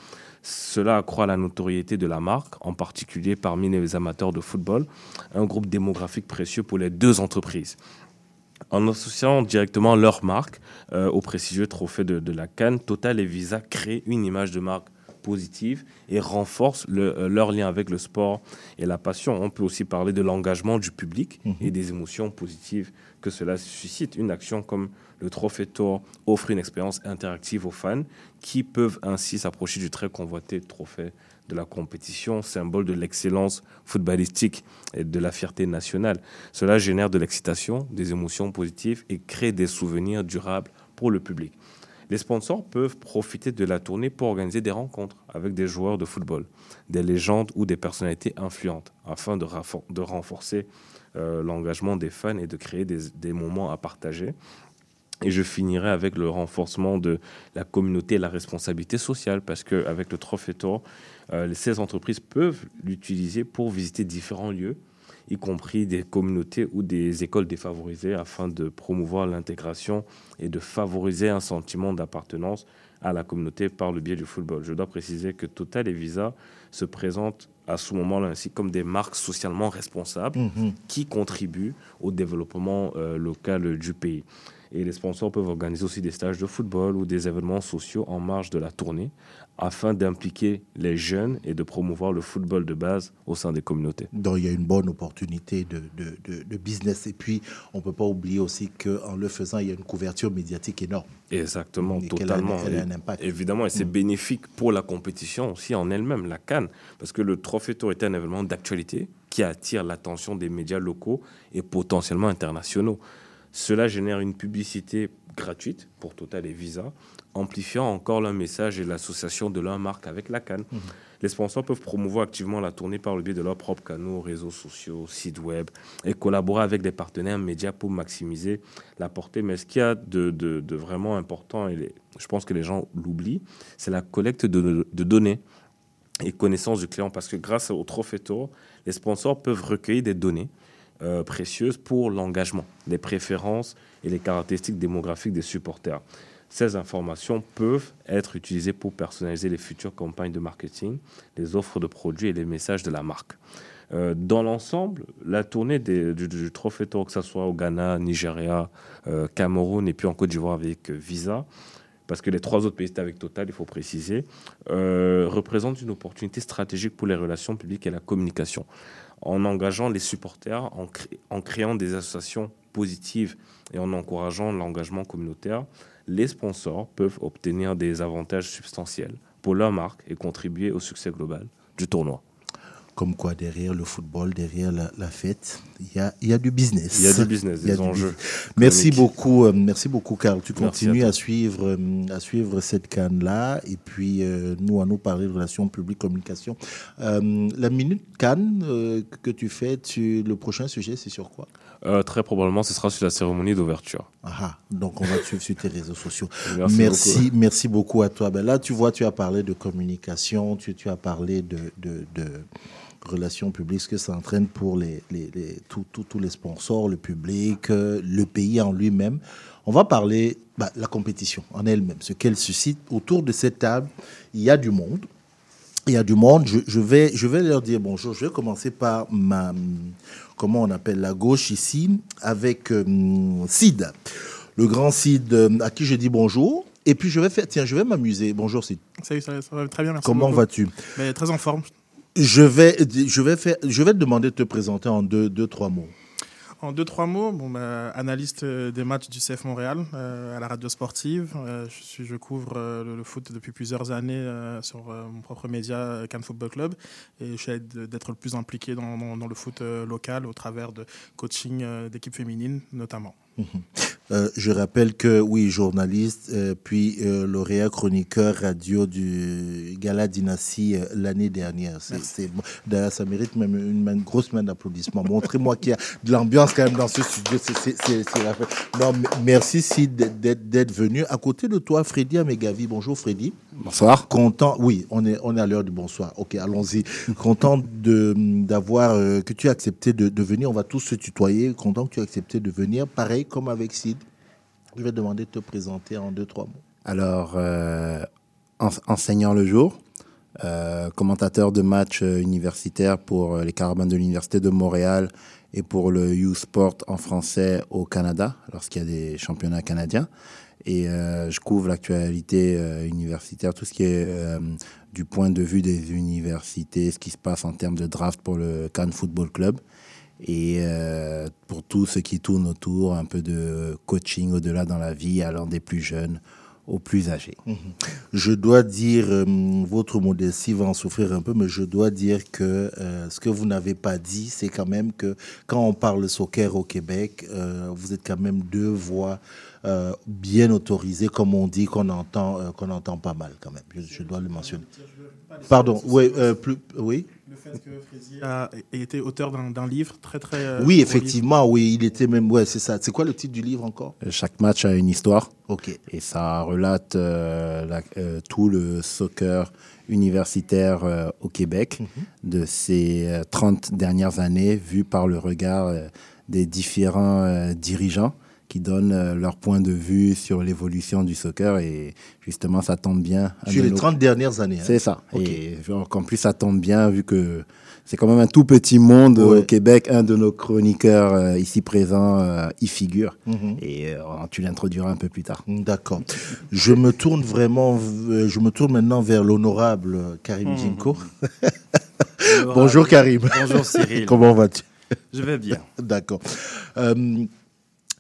Cela accroît la notoriété de la marque, en particulier parmi les amateurs de football, un groupe démographique précieux pour les deux entreprises. En associant directement leur marque euh, au prestigieux trophée de, de la Cannes, Total et Visa créent une image de marque positive et renforcent le- euh, leur lien avec le sport et la passion. On peut aussi parler de l'engagement du public Mhm. et des émotions positives que cela suscite. Une action comme le Trophée Tour offre une expérience interactive aux fans qui peuvent ainsi s'approcher du très convoité trophée de la compétition, symbole de l'excellence footballistique et de la fierté nationale. Cela génère de l'excitation, des émotions positives et crée des souvenirs durables pour le public. Les sponsors peuvent profiter de la tournée pour organiser des rencontres avec des joueurs de football, des légendes ou des personnalités influentes, afin de, renforcer euh, l'engagement des fans et de créer des moments à partager. Et je finirai avec le renforcement de la communauté et la responsabilité sociale, parce qu'avec le Trophée Tour, euh, ces entreprises peuvent l'utiliser pour visiter différents lieux, y compris des communautés ou des écoles défavorisées, afin de promouvoir l'intégration et de favoriser un sentiment d'appartenance à la communauté par le biais du football. Je dois préciser que Total et Visa se présentent à ce moment-là ainsi comme des marques socialement responsables Mhm. qui contribuent au développement euh, local du pays. Et les sponsors peuvent organiser aussi des stages de football ou des événements sociaux en marge de la tournée afin d'impliquer les jeunes et de promouvoir le football de base au sein des communautés. Donc il y a une bonne opportunité de, de, de- de business. Et puis, on ne peut pas oublier aussi qu'en le faisant, il y a une couverture médiatique énorme. Exactement, Et qu'elle a- totalement. elle a un impact. Évidemment, et c'est Mm. bénéfique pour la compétition aussi en elle-même, la Cannes, parce que le Trophée Tour est un événement d'actualité qui attire l'attention des médias locaux et potentiellement internationaux. Cela génère une publicité gratuite pour Total et Visa, amplifiant encore leur message et l'association de leur marque avec la Cannes. Mhm. Les sponsors peuvent promouvoir activement la tournée par le biais de leurs propres canaux, réseaux sociaux, sites web et collaborer avec des partenaires médias pour maximiser la portée. Mais ce qu'il y a de, de- de vraiment important, et les- je pense que les gens l'oublient, c'est la collecte de, de données et connaissance du client parce que grâce au Trophée Tour, les sponsors peuvent recueillir des données euh, précieuses pour l'engagement, les préférences et les caractéristiques démographiques des supporters. Ces informations peuvent être utilisées pour personnaliser les futures campagnes de marketing, les offres de produits et les messages de la marque. Euh, dans l'ensemble, la tournée du, du Trophée Tour, que ce soit au Ghana, Nigeria, euh, Cameroun et puis en Côte d'Ivoire avec Visa, parce que les trois autres pays étaient avec Total, il faut préciser, euh, représente une opportunité stratégique pour les relations publiques et la communication. En engageant les supporters, en créant des associations positives et en encourageant l'engagement communautaire, les sponsors peuvent obtenir des avantages substantiels pour leur marque et contribuer au succès global du tournoi. Comme quoi, derrière le football, derrière la, la fête, il y a, y a du business. Il y a du business, Il y a des du enjeux business. Merci beaucoup, euh, merci beaucoup, Carl. Tu continues à suivre, euh, à suivre cette canne-là. Et puis, euh, nous, à nous parler de relations publiques, communication. Euh, la minute canne euh, que tu fais, tu, le prochain sujet, c'est sur quoi? Euh, très probablement, ce sera sur la cérémonie d'ouverture. Ah, donc on va te suivre sur tes réseaux sociaux. <laughs> Merci merci, beaucoup. merci beaucoup à toi. Ben là, tu vois, tu as parlé de communication, tu, tu as parlé de, de, de relations publiques, ce que ça entraîne pour les, les, les- tous- les sponsors, le public, euh, le pays en lui-même. On va parler de la compétition en elle-même, ce qu'elle suscite. Autour de cette table, il y a du monde. Il y a du monde. Je, je vais, je vais leur dire bonjour. Je vais commencer par ma, comment on appelle la gauche ici, avec euh, Sid, le grand Sid, euh, à qui je dis bonjour. Et puis je vais faire, tiens, je vais m'amuser. Bonjour Sid. Salut, ça, ça va très bien, merci. Comment vas-tu? Mais Très en forme. Je vais, je vais faire, je vais te demander de te présenter en deux, deux trois mots. En deux, trois mots, bon, analyste euh, des matchs du CF Montréal euh, à la radio sportive. Euh, je, couvre le, foot depuis plusieurs années sur mon propre média, Cannes Football Club. Et j'essaie d'être le plus impliqué dans, le foot local au travers de coaching d'équipes féminines notamment. Euh, je rappelle que, oui, journaliste, euh, puis euh, lauréat chroniqueur radio du Gala Dynastie l'année dernière. C'est. D'ailleurs, ça mérite même une, grosse main d'applaudissements. Montrez-moi qu'il y a de l'ambiance quand même dans ce studio. C'est, la. Non, merci Sid d'être venu. À côté de toi, Freddy Amegavi. Bonjour Freddy. Bonsoir. Content, oui, on est, on est à l'heure du bonsoir. Ok, allons-y. Content de, d'avoir, euh, que tu as accepté de, de venir. On va tous se tutoyer. Content que tu as accepté de venir. Pareil comme avec Sid. Je vais te demander de te présenter en deux, trois mots. Alors, euh, en- enseignant le jour, euh, commentateur de matchs universitaires pour les carabins de l'Université de Montréal et pour le U Sport en français au Canada, lorsqu'il y a des championnats canadiens. Et euh, je couvre l'actualité euh, universitaire, tout ce qui est euh, du point de vue des universités, ce qui se passe en termes de draft pour le Cannes Football Club et pour tout ce qui tourne autour, un peu de coaching au-delà dans la vie, allant des plus jeunes aux plus âgés. Mhm. Je dois dire, euh, votre modestie va en souffrir un peu, mais je dois dire que euh, ce que vous n'avez pas dit, c'est quand même que quand on parle soccer au Québec, euh, vous êtes quand même deux voix euh, bien autorisées, comme on dit, qu'on entend, euh, qu'on entend pas mal quand même. Je, je dois le mentionner. Pardon, oui, euh, plus, oui. Le fait que Frézy a été auteur d'un livre très très. euh, Oui, effectivement, oui, il était même, ouais, c'est ça. C'est quoi le titre du livre encore? Chaque match a une histoire. Ok. Et ça relate euh, la- euh, tout le soccer universitaire euh, au Québec de ces euh, 30 dernières années, vu par le regard euh, des différents euh, dirigeants qui donnent euh, leur point de vue sur l'évolution du soccer. Et justement, ça tombe bien. Sur les nos- 30 dernières années. hein. C'est ça. Et genre, qu'en plus, ça tombe bien, vu que c'est quand même un tout petit monde Ouais. au Québec. Un de nos chroniqueurs euh, ici présents euh, y figure. Mhm. Et euh, tu l'introduiras un peu plus tard. D'accord. Je me tourne vraiment, euh, je me tourne maintenant vers l'honorable Karim. Jinko. Bonjour Karim. Bonjour Cyril. <laughs> Comment vas-tu? Je vais bien. D'accord.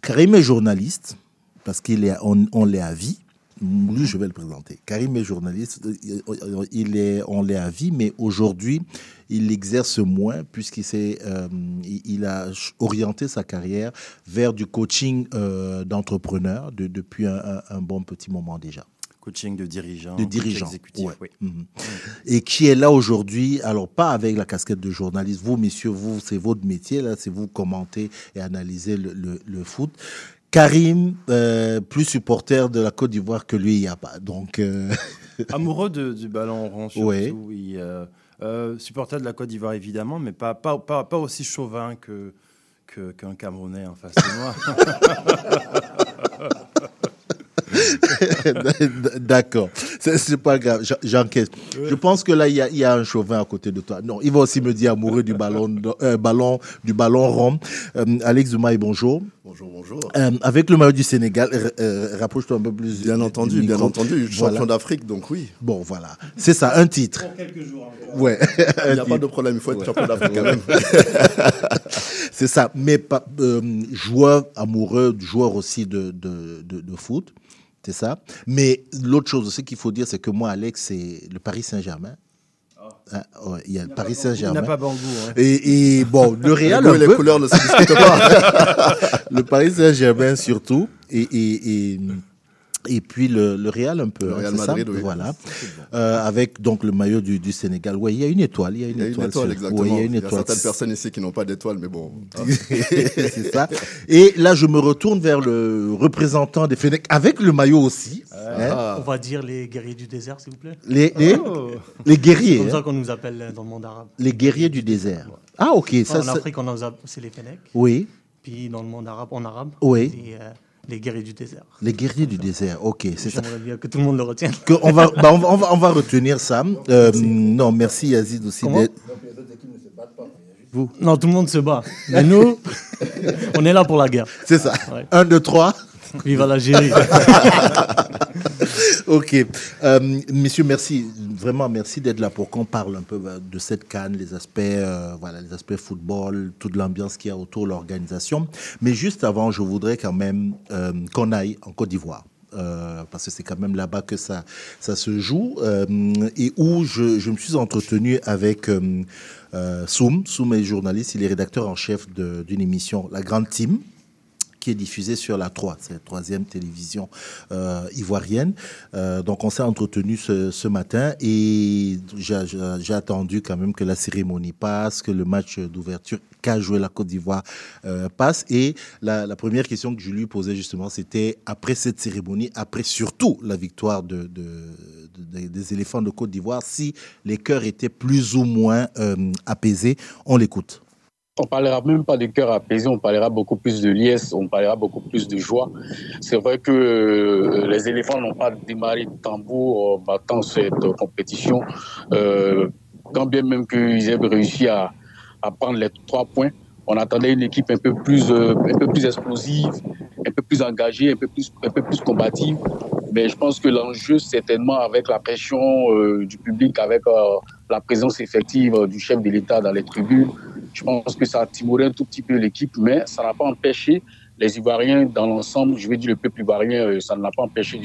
Karim est journaliste parce qu'il est, on, l'est à vie. Lui, je vais le présenter. Karim est journaliste, euh, il est, on l'est à vie, mais aujourd'hui, il exerce moins puisqu'il s'est, euh, il, a orienté sa carrière vers du coaching euh, d'entrepreneurs de- depuis un bon petit moment déjà. Coaching de dirigeants. De coach dirigeants, exécutif, ouais. oui. Mhm. Et qui est là aujourd'hui, alors pas avec la casquette de journaliste, vous messieurs, vous, c'est votre métier, là, c'est vous commentez et analysez le, le- le foot. Karim, euh, plus supporter de la Côte d'Ivoire que lui, il n'y a pas. Donc, euh, <laughs> Amoureux de- du ballon rond, surtout. Ouais. oui, euh, euh, supporter de la Côte d'Ivoire, évidemment, mais pas, pas, pas, pas aussi chauvin que, que- qu'un Camerounais en face de moi. <laughs> <laughs> D'accord, c'est pas grave, j'en- j'encaisse. Je pense que là, il y a, il y a un chauvin à côté de toi. Non, il va aussi me dire amoureux du ballon, de- euh, ballon, du ballon rond. Euh, Alex Zoumaï, bonjour. Bonjour, bonjour. Euh, avec le maillot du Sénégal, euh, rapproche-toi un peu plus. Bien du- entendu, du bien micro. entendu. Voilà. Champion d'Afrique, donc oui. Bon, voilà. C'est ça, un titre. Ouais. <laughs> Il n'y a pas de problème, il faut être champion d'Afrique quand même. <laughs> C'est ça, mais pas, euh, joueur amoureux, joueur aussi de, de, de, de foot, c'est ça. Mais l'autre chose aussi qu'il faut dire, c'est que moi, Alex, c'est le Paris Saint-Germain. Hein, ouais, il y a le Paris Saint-Germain. Il n'a pas bon goût, hein. Et, et bon, le <laughs> Real. Le et les couleurs ne se discutent pas. <laughs> le Paris Saint-Germain surtout. Et, et, et, et puis le, le Real un peu. Le hein, Real Madrid, ça oui. Voilà. Euh, avec donc le maillot du, du Sénégal. Oui, il y a une étoile. Il y a une Il y a une étoile. sur- exactement. ouais, il y a une Il y a étoile. certaines personnes ici qui n'ont pas d'étoile, mais bon. hein. <laughs> c'est ça. Et là, je me retourne vers le représentant des Fenech avec le maillot aussi. hein. Ah. On va dire les guerriers du désert, s'il vous plaît. Les, les, Oh. les guerriers. C'est comme ça qu'on nous appelle euh, dans le monde arabe. Les guerriers du désert. Ah, ok. Ça, en ça- Afrique, on nous a- c'est les Fennecs. Oui. Puis dans le monde arabe, en arabe, Oui. euh, les guerriers du désert. Les guerriers du désert. Ok, c'est ça. Bien que tout le monde le retienne. Que on, va, bah, on, va, on, va, on va retenir ça. Euh, non, merci Yazid aussi Comment. Vous. Non, tout le monde se bat. Mais nous, <laughs> on est là pour la guerre. C'est ça. Ouais. Un, deux, trois. Vive l'Algérie. <laughs> <laughs> ok. Euh, messieurs, merci. Vraiment, merci d'être là pour qu'on parle un peu euh, de cette canne, les aspects, euh, voilà, les aspects football, toute l'ambiance qu'il y a autour de l'organisation. Mais juste avant, je voudrais quand même euh, qu'on aille en Côte d'Ivoire. Parce que c'est quand même là-bas que ça, ça se joue, et où je, je me suis entretenu avec Soum. Soum est journaliste, il est rédacteur en chef d'une émission, La Grande Team, qui est diffusée sur la 3, c'est la troisième télévision euh, ivoirienne. Euh, donc on s'est entretenu ce, matin et j'ai attendu quand même que la cérémonie passe, que le match d'ouverture qu'a joué la Côte d'Ivoire euh, passe. Et la, première question que je lui posais justement, c'était après cette cérémonie, après surtout la victoire de, de- de- des éléphants de Côte d'Ivoire, si les cœurs étaient plus ou moins apaisés. On l'écoute. On parlera même pas de cœur apaisé, on parlera beaucoup plus de liesse, on parlera beaucoup plus de joie. C'est vrai que euh, les éléphants n'ont pas démarré tambour en battant cette euh, compétition, euh, quand bien même qu'ils aient réussi à, à prendre les trois points. On attendait une équipe un peu plus, euh, explosive, un peu plus engagée, un peu plus, un peu plus combative. Mais je pense que l'enjeu, certainement, avec la pression euh, du public, avec euh, la présence effective euh, du chef de l'État dans les tribunes, je pense que ça a timoré un tout petit peu l'équipe, mais ça n'a pas empêché les Ivoiriens dans l'ensemble, je vais dire le peuple ivoirien, euh, ça ne l'a pas empêché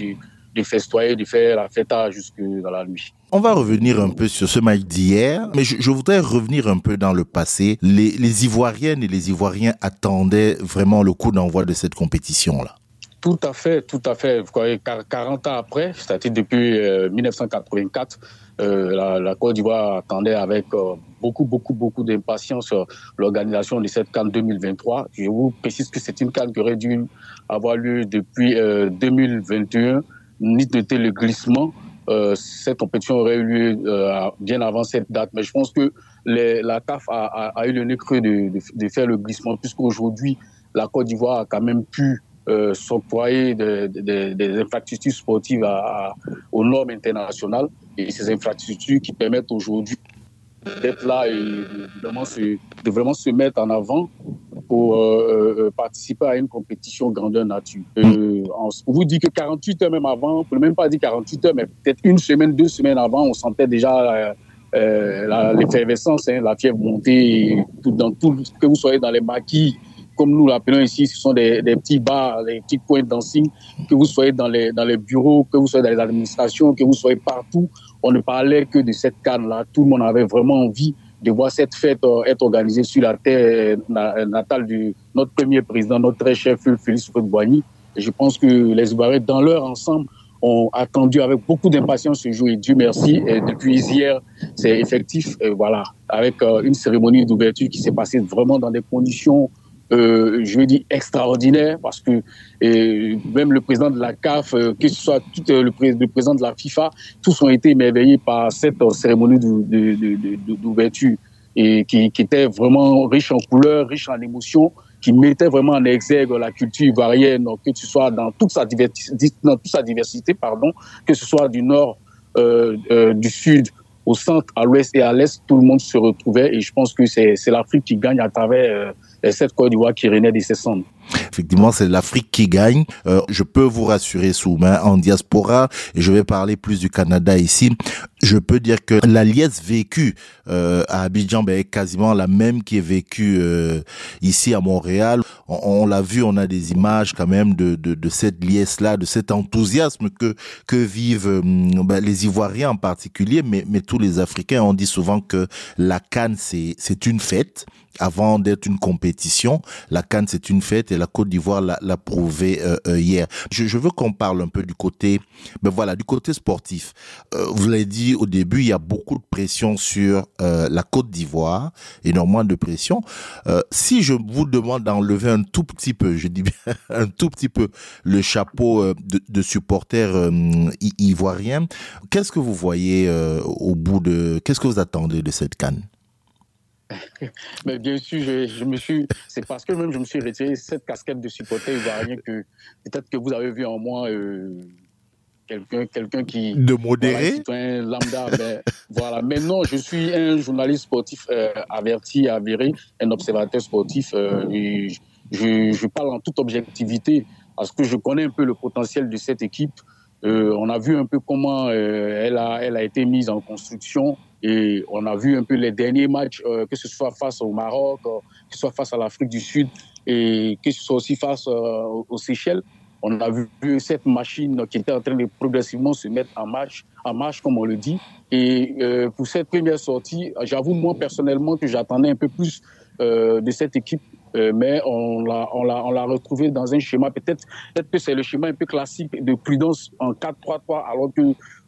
de, festoyer, de faire la fête jusque dans la nuit. On va revenir un peu sur ce match d'hier, mais je, voudrais revenir un peu dans le passé. Les, les Ivoiriennes et les Ivoiriens attendaient vraiment le coup d'envoi de cette compétition-là. Tout à fait, tout à fait. Vous quar- 40 ans après, c'est-à-dire depuis euh, 1984, euh, la, la Côte d'Ivoire attendait avec euh, beaucoup, beaucoup, beaucoup d'impatience euh, l'organisation de cette CAN 2023. Je vous précise que c'est une CAN qui aurait dû avoir lieu depuis euh, 2021. Ni noter le glissement, euh, cette compétition aurait eu lieu euh, bien avant cette date. Mais je pense que la CAF a, eu le nez creux de, de- de faire le glissement, puisqu'aujourd'hui, la Côte d'Ivoire a quand même pu euh, s'octroyer de- de- de- des infrastructures sportives aux normes internationales et ces infrastructures qui permettent aujourd'hui d'être là et de vraiment, se, de se mettre en avant pour euh, euh, participer à une compétition grandeur nature. Euh, on, vous dit que 48 heures même avant, on peut même pas dire 48 heures, mais peut-être une semaine, deux semaines avant, on sentait déjà l'effervescence, hein, la fièvre monter, et tout, dans tout, que vous soyez dans les maquis, comme nous l'appelons ici, ce sont des, petits bars, des petits coins dancing, que vous soyez dans les, bureaux, que vous soyez dans les administrations, que vous soyez partout, on ne parlait que de cette canne-là. Tout le monde avait vraiment envie de voir cette fête euh, être organisée sur la terre euh, na- natale de notre premier président, notre très cher Félix. Et je pense que les Ivoiriens, dans leur ensemble, ont attendu avec beaucoup d'impatience ce jour et Dieu merci. Et depuis hier, c'est effectif, euh, voilà, avec euh, une cérémonie d'ouverture qui s'est passée vraiment dans des conditions euh, je veux dire extraordinaires parce que euh, même le président de la CAF, euh, que ce soit tout, euh, le, le président de la FIFA, tous ont été émerveillés par cette euh, cérémonie d'ouverture et qui, qui était vraiment riche en couleurs, riche en émotions, qui mettait vraiment en exergue la culture ivoirienne, que ce soit dans toute sa diversité, pardon, que ce soit du nord, euh, euh, du sud, au centre, à l'ouest et à l'est, tout le monde se retrouvait et je pense que c'est l'Afrique qui gagne à travers euh, cette Côte d'Ivoire qui renaît de ses cendres. Effectivement, c'est l'Afrique qui gagne. Euh, je peux vous rassurer, Souma, en diaspora, et je vais parler plus du Canada ici. Je peux dire que la liesse vécue euh, à Abidjan ben, est quasiment la même qui est vécue euh, ici à Montréal. On, on l'a vu, on a des images quand même de, de, de cette liesse-là, de cet enthousiasme que que vivent euh, ben, les Ivoiriens en particulier, mais, mais tous les Africains. On dit souvent que la Cannes, c'est une fête avant d'être une compétition. La Cannes, c'est une fête et la Côte d'Ivoire l'a prouvé euh, euh, hier. Je, je veux qu'on parle un peu du côté, ben voilà, du côté sportif. Euh, vous l'avez dit au début, il y a beaucoup de pression sur euh, la Côte d'Ivoire, énormément de pression. Euh, si je vous demande d'enlever un tout petit peu, je dis bien <laughs> un tout petit peu, le chapeau de, de supporters euh, i- ivoiriens, qu'est-ce que vous voyez au bout de, qu'est-ce que vous attendez de cette Cannes? Mais bien sûr, je, je me suis. C'est parce que même je me suis retiré cette casquette de supporter ivoirien que peut-être que vous avez vu en moi euh, quelqu'un, quelqu'un qui. De modéré Voilà, lambda. ben, voilà. Mais non, je suis un journaliste sportif euh, averti, avéré, un observateur sportif. euh, et je, je parle en toute objectivité parce que je connais un peu le potentiel de cette équipe. On a vu un peu comment elle, a, elle a été mise en construction et on a vu un peu les derniers matchs, euh, que ce soit face au Maroc, euh, que ce soit face à l'Afrique du Sud et que ce soit aussi face euh, aux- Seychelles. On a vu, cette machine qui était en train de progressivement se mettre en marche, en marche comme on le dit. Et euh, pour cette première sortie, j'avoue moi personnellement que j'attendais un peu plus de cette équipe, mais on l'a, on l'a, on l'a retrouvé dans un schéma peut-être, peut-être que c'est le schéma un peu classique de prudence en 4-3-3, alors que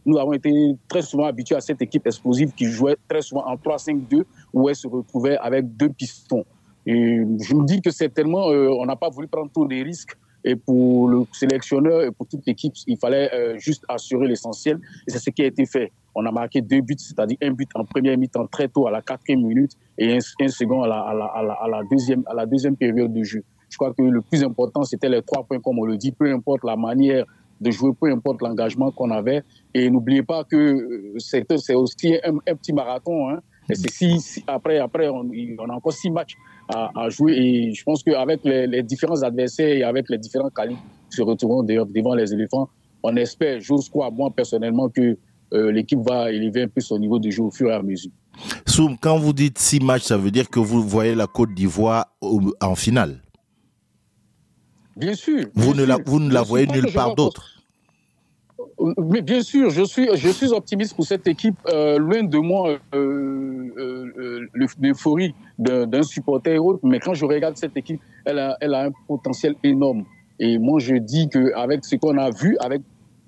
nous avons été très souvent habitués à cette équipe explosive qui jouait très souvent en 3-5-2, où elle se retrouvait avec deux pistons. Et je me dis que certainement, euh, on n'a pas voulu prendre trop des risques. Et pour le sélectionneur et pour toute l'équipe, il fallait euh, juste assurer l'essentiel. Et c'est ce qui a été fait. On a marqué deux buts, c'est-à-dire un but en première mi-temps très tôt à la quatrième minute et un, second à, la deuxième, à la deuxième période de jeu. Je crois que le plus important, c'était les trois points, comme on le dit, peu importe la manière de jouer, peu importe l'engagement qu'on avait. Et n'oubliez pas que euh, c'est aussi un, petit marathon. Hein. Et c'est si, si- après, après on, a encore six matchs à, jouer. Et je pense qu'avec les, les différents adversaires et avec les différents calibres qui se retrouveront devant les éléphants, on espère, j'ose croire, moi personnellement, que euh, l'équipe va élever un peu son niveau de jeu au fur et à mesure. Soum, quand vous dites six matchs, ça veut dire que vous voyez la Côte d'Ivoire en finale? Bien sûr. Vous bien ne la, vous ne la voyez nulle part d'autre. Mais bien sûr, je suis, je suis optimiste pour cette équipe. Euh, loin de moi euh, euh, euh, l'euphorie d'un supporter et autre, mais quand je regarde cette équipe, elle a, elle a un potentiel énorme. Et moi, je dis qu'avec ce qu'on a vu, avec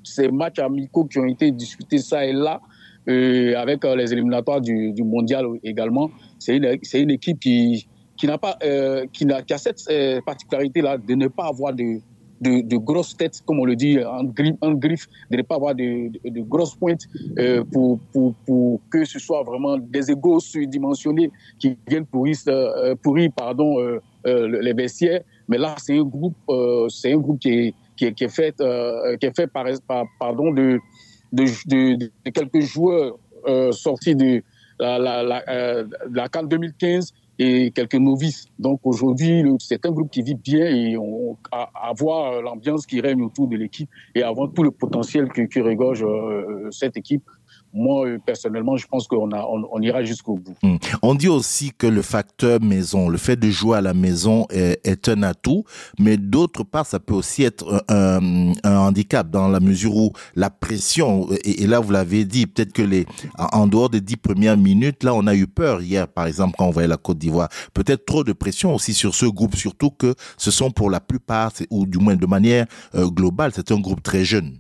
ces matchs amicaux qui ont été discutés ça et là, euh, avec les éliminatoires du, du mondial également, c'est une, c'est une équipe qui, qui n'a pas, euh, qui, n'a, qui a cette euh, particularité-là de ne pas avoir de, de, grosses têtes, comme on le dit en griffe, en griffe de ne pas avoir de, de, grosses pointes euh, pour, pour, pour que ce soit vraiment des égaux surdimensionnés qui viennent pourrir, pourrir pardon, les vestiaires. Mais là, c'est un groupe, un groupe qui est, qui est, fait, qui est fait par, par- pardon, de, de, quelques joueurs sortis de la, la, la, euh, de la CAN 2015 et quelques novices. Donc aujourd'hui, c'est un groupe qui vit bien et on, à, l'ambiance qui règne autour de l'équipe et à voir tout le potentiel que, que regorge euh, cette équipe. Moi, personnellement, je pense qu'on on, on ira jusqu'au bout. Hmm. On dit aussi que le facteur maison, le fait de jouer à la maison est, est un atout, mais d'autre part, ça peut aussi être un, un handicap dans la mesure où la pression, et, et là vous l'avez dit, peut-être que les, en dehors des dix premières minutes, là on a eu peur hier, par exemple, quand on voyait la Côte d'Ivoire, peut-être trop de pression aussi sur ce groupe, surtout que ce sont pour la plupart, ou du moins de manière euh, globale, c'est un groupe très jeune.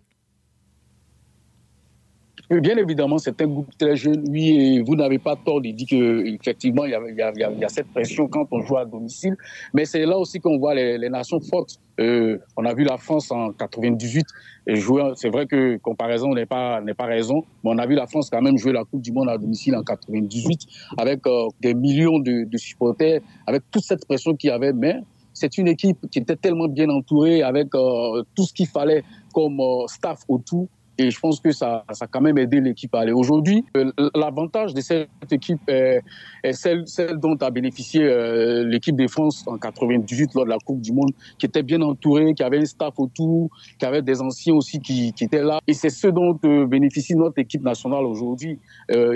Bien évidemment, c'est un groupe très jeune. Oui, et vous n'avez pas tort de dire qu'effectivement, il il, y a, cette pression quand on joue à domicile. Mais c'est là aussi qu'on voit les, nations fortes. Euh, on a vu la France en 98 et jouer. C'est vrai que comparaison n'est pas, n'est pas raison, mais on a vu la France quand même jouer la Coupe du Monde à domicile en 98 avec euh, des millions de, de supporters, avec toute cette pression qu'il y avait. Mais c'est une équipe qui était tellement bien entourée avec euh, tout ce qu'il fallait comme euh, staff autour. Et je pense que ça, ça a quand même aidé l'équipe à aller. Aujourd'hui, euh, l'avantage de cette équipe est, celle, dont a bénéficié euh, l'équipe de France en 98 lors de la Coupe du Monde, qui était bien entourée, qui avait un staff autour, qui avait des anciens aussi qui, étaient là. Et c'est ce dont euh, bénéficie notre équipe nationale aujourd'hui.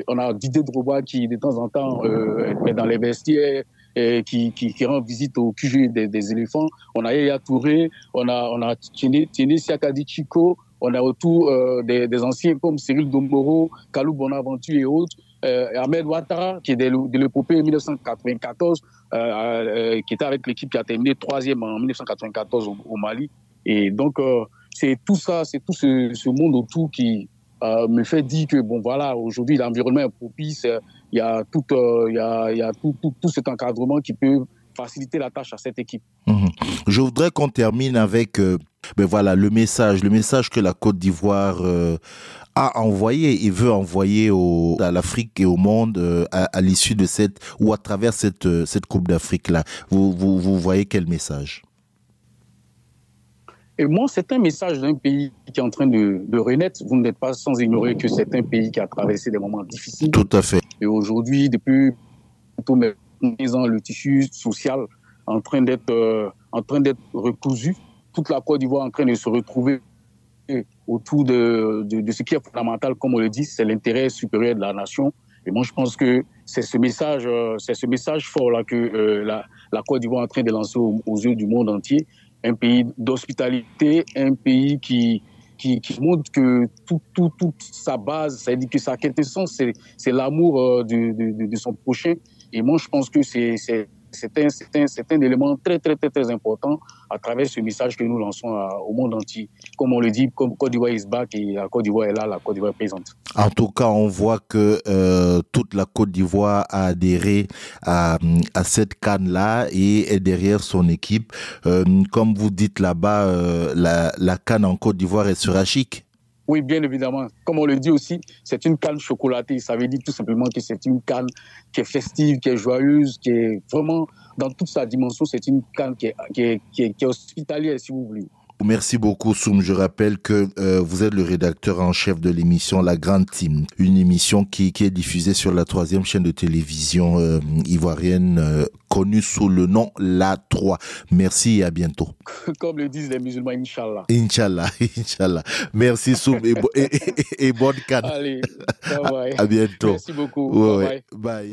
On a Didier Drogba qui, de temps en temps, euh, est dans les vestiaires, et qui, rend visite au QG des, éléphants. On a Yaya Touré, on a, on Chico, on a autour euh, des, anciens comme Cyril Domoro, Kalou Bonaventure et autres. Euh, Ahmed Ouattara, qui est de, l'épopée 1994, euh, qui était avec l'équipe qui a terminé troisième en 1994 au, Mali. Et donc, c'est tout ça, c'est tout ce, monde autour qui me fait dire que, bon, voilà, aujourd'hui, l'environnement est propice. Il y a, tout, il y a, tout, cet encadrement qui peut faciliter la tâche à cette équipe. Mhm. Je voudrais qu'on termine avec ben voilà, le message, le message que la Côte d'Ivoire euh, a envoyé et veut envoyer au, à l'Afrique et au monde euh, à, à l'issue de cette ou à travers cette, euh, cette Coupe d'Afrique là. Vous, vous, vous voyez quel message? Et moi, c'est un message d'un pays qui est en train de, de renaître. Vous n'êtes pas sans ignorer que c'est un pays qui a traversé des moments difficiles. Tout à fait. Et aujourd'hui, depuis plutôt maintenant, ans, le tissu social en train d'être euh, en train d'être recousu. Toute la Côte d'Ivoire en train de se retrouver autour de, de, ce qui est fondamental, comme on le dit, c'est l'intérêt supérieur de la nation. Et moi, je pense que c'est ce message, euh, c'est ce message fort là que euh, la, Côte d'Ivoire est en train de lancer aux, yeux du monde entier. Un pays d'hospitalité, un pays qui, qui, montre que tout, tout, toute sa base, c'est-à-dire que sa quintessence, c'est, l'amour euh, de, de, son prochain. Et moi, je pense que c'est, c'est un, un, élément très, très, très, important à travers ce message que nous lançons au monde entier. Comme on le dit, comme Côte d'Ivoire is back et la Côte d'Ivoire est là, la Côte d'Ivoire est présente. En tout cas, on voit que euh, toute la Côte d'Ivoire a adhéré à, cette canne-là et est derrière son équipe. Euh, comme vous dites là-bas, euh, la, canne en Côte d'Ivoire, elle sera chic. Oui, bien évidemment. Comme on le dit aussi, c'est une canne chocolatée. Ça veut dire tout simplement que c'est une canne qui est festive, qui est joyeuse, qui est vraiment dans toute sa dimension. C'est une canne qui est, qui hospitalière, si vous voulez. Merci beaucoup, Soum. Je rappelle que euh, vous êtes le rédacteur en chef de l'émission La Grande Team, une émission qui, qui est diffusée sur la troisième chaîne de télévision euh, ivoirienne euh, connue sous le nom La 3. Merci et à bientôt. <laughs> Comme le disent les musulmans, Inch'Allah. Inch'Allah, <laughs> Inch'Allah. Merci, Soum, et, bo- et, et- et bonne canne. Allez, bye bye. <laughs> À bientôt. Merci beaucoup. Ouais, Bye ouais. Bye.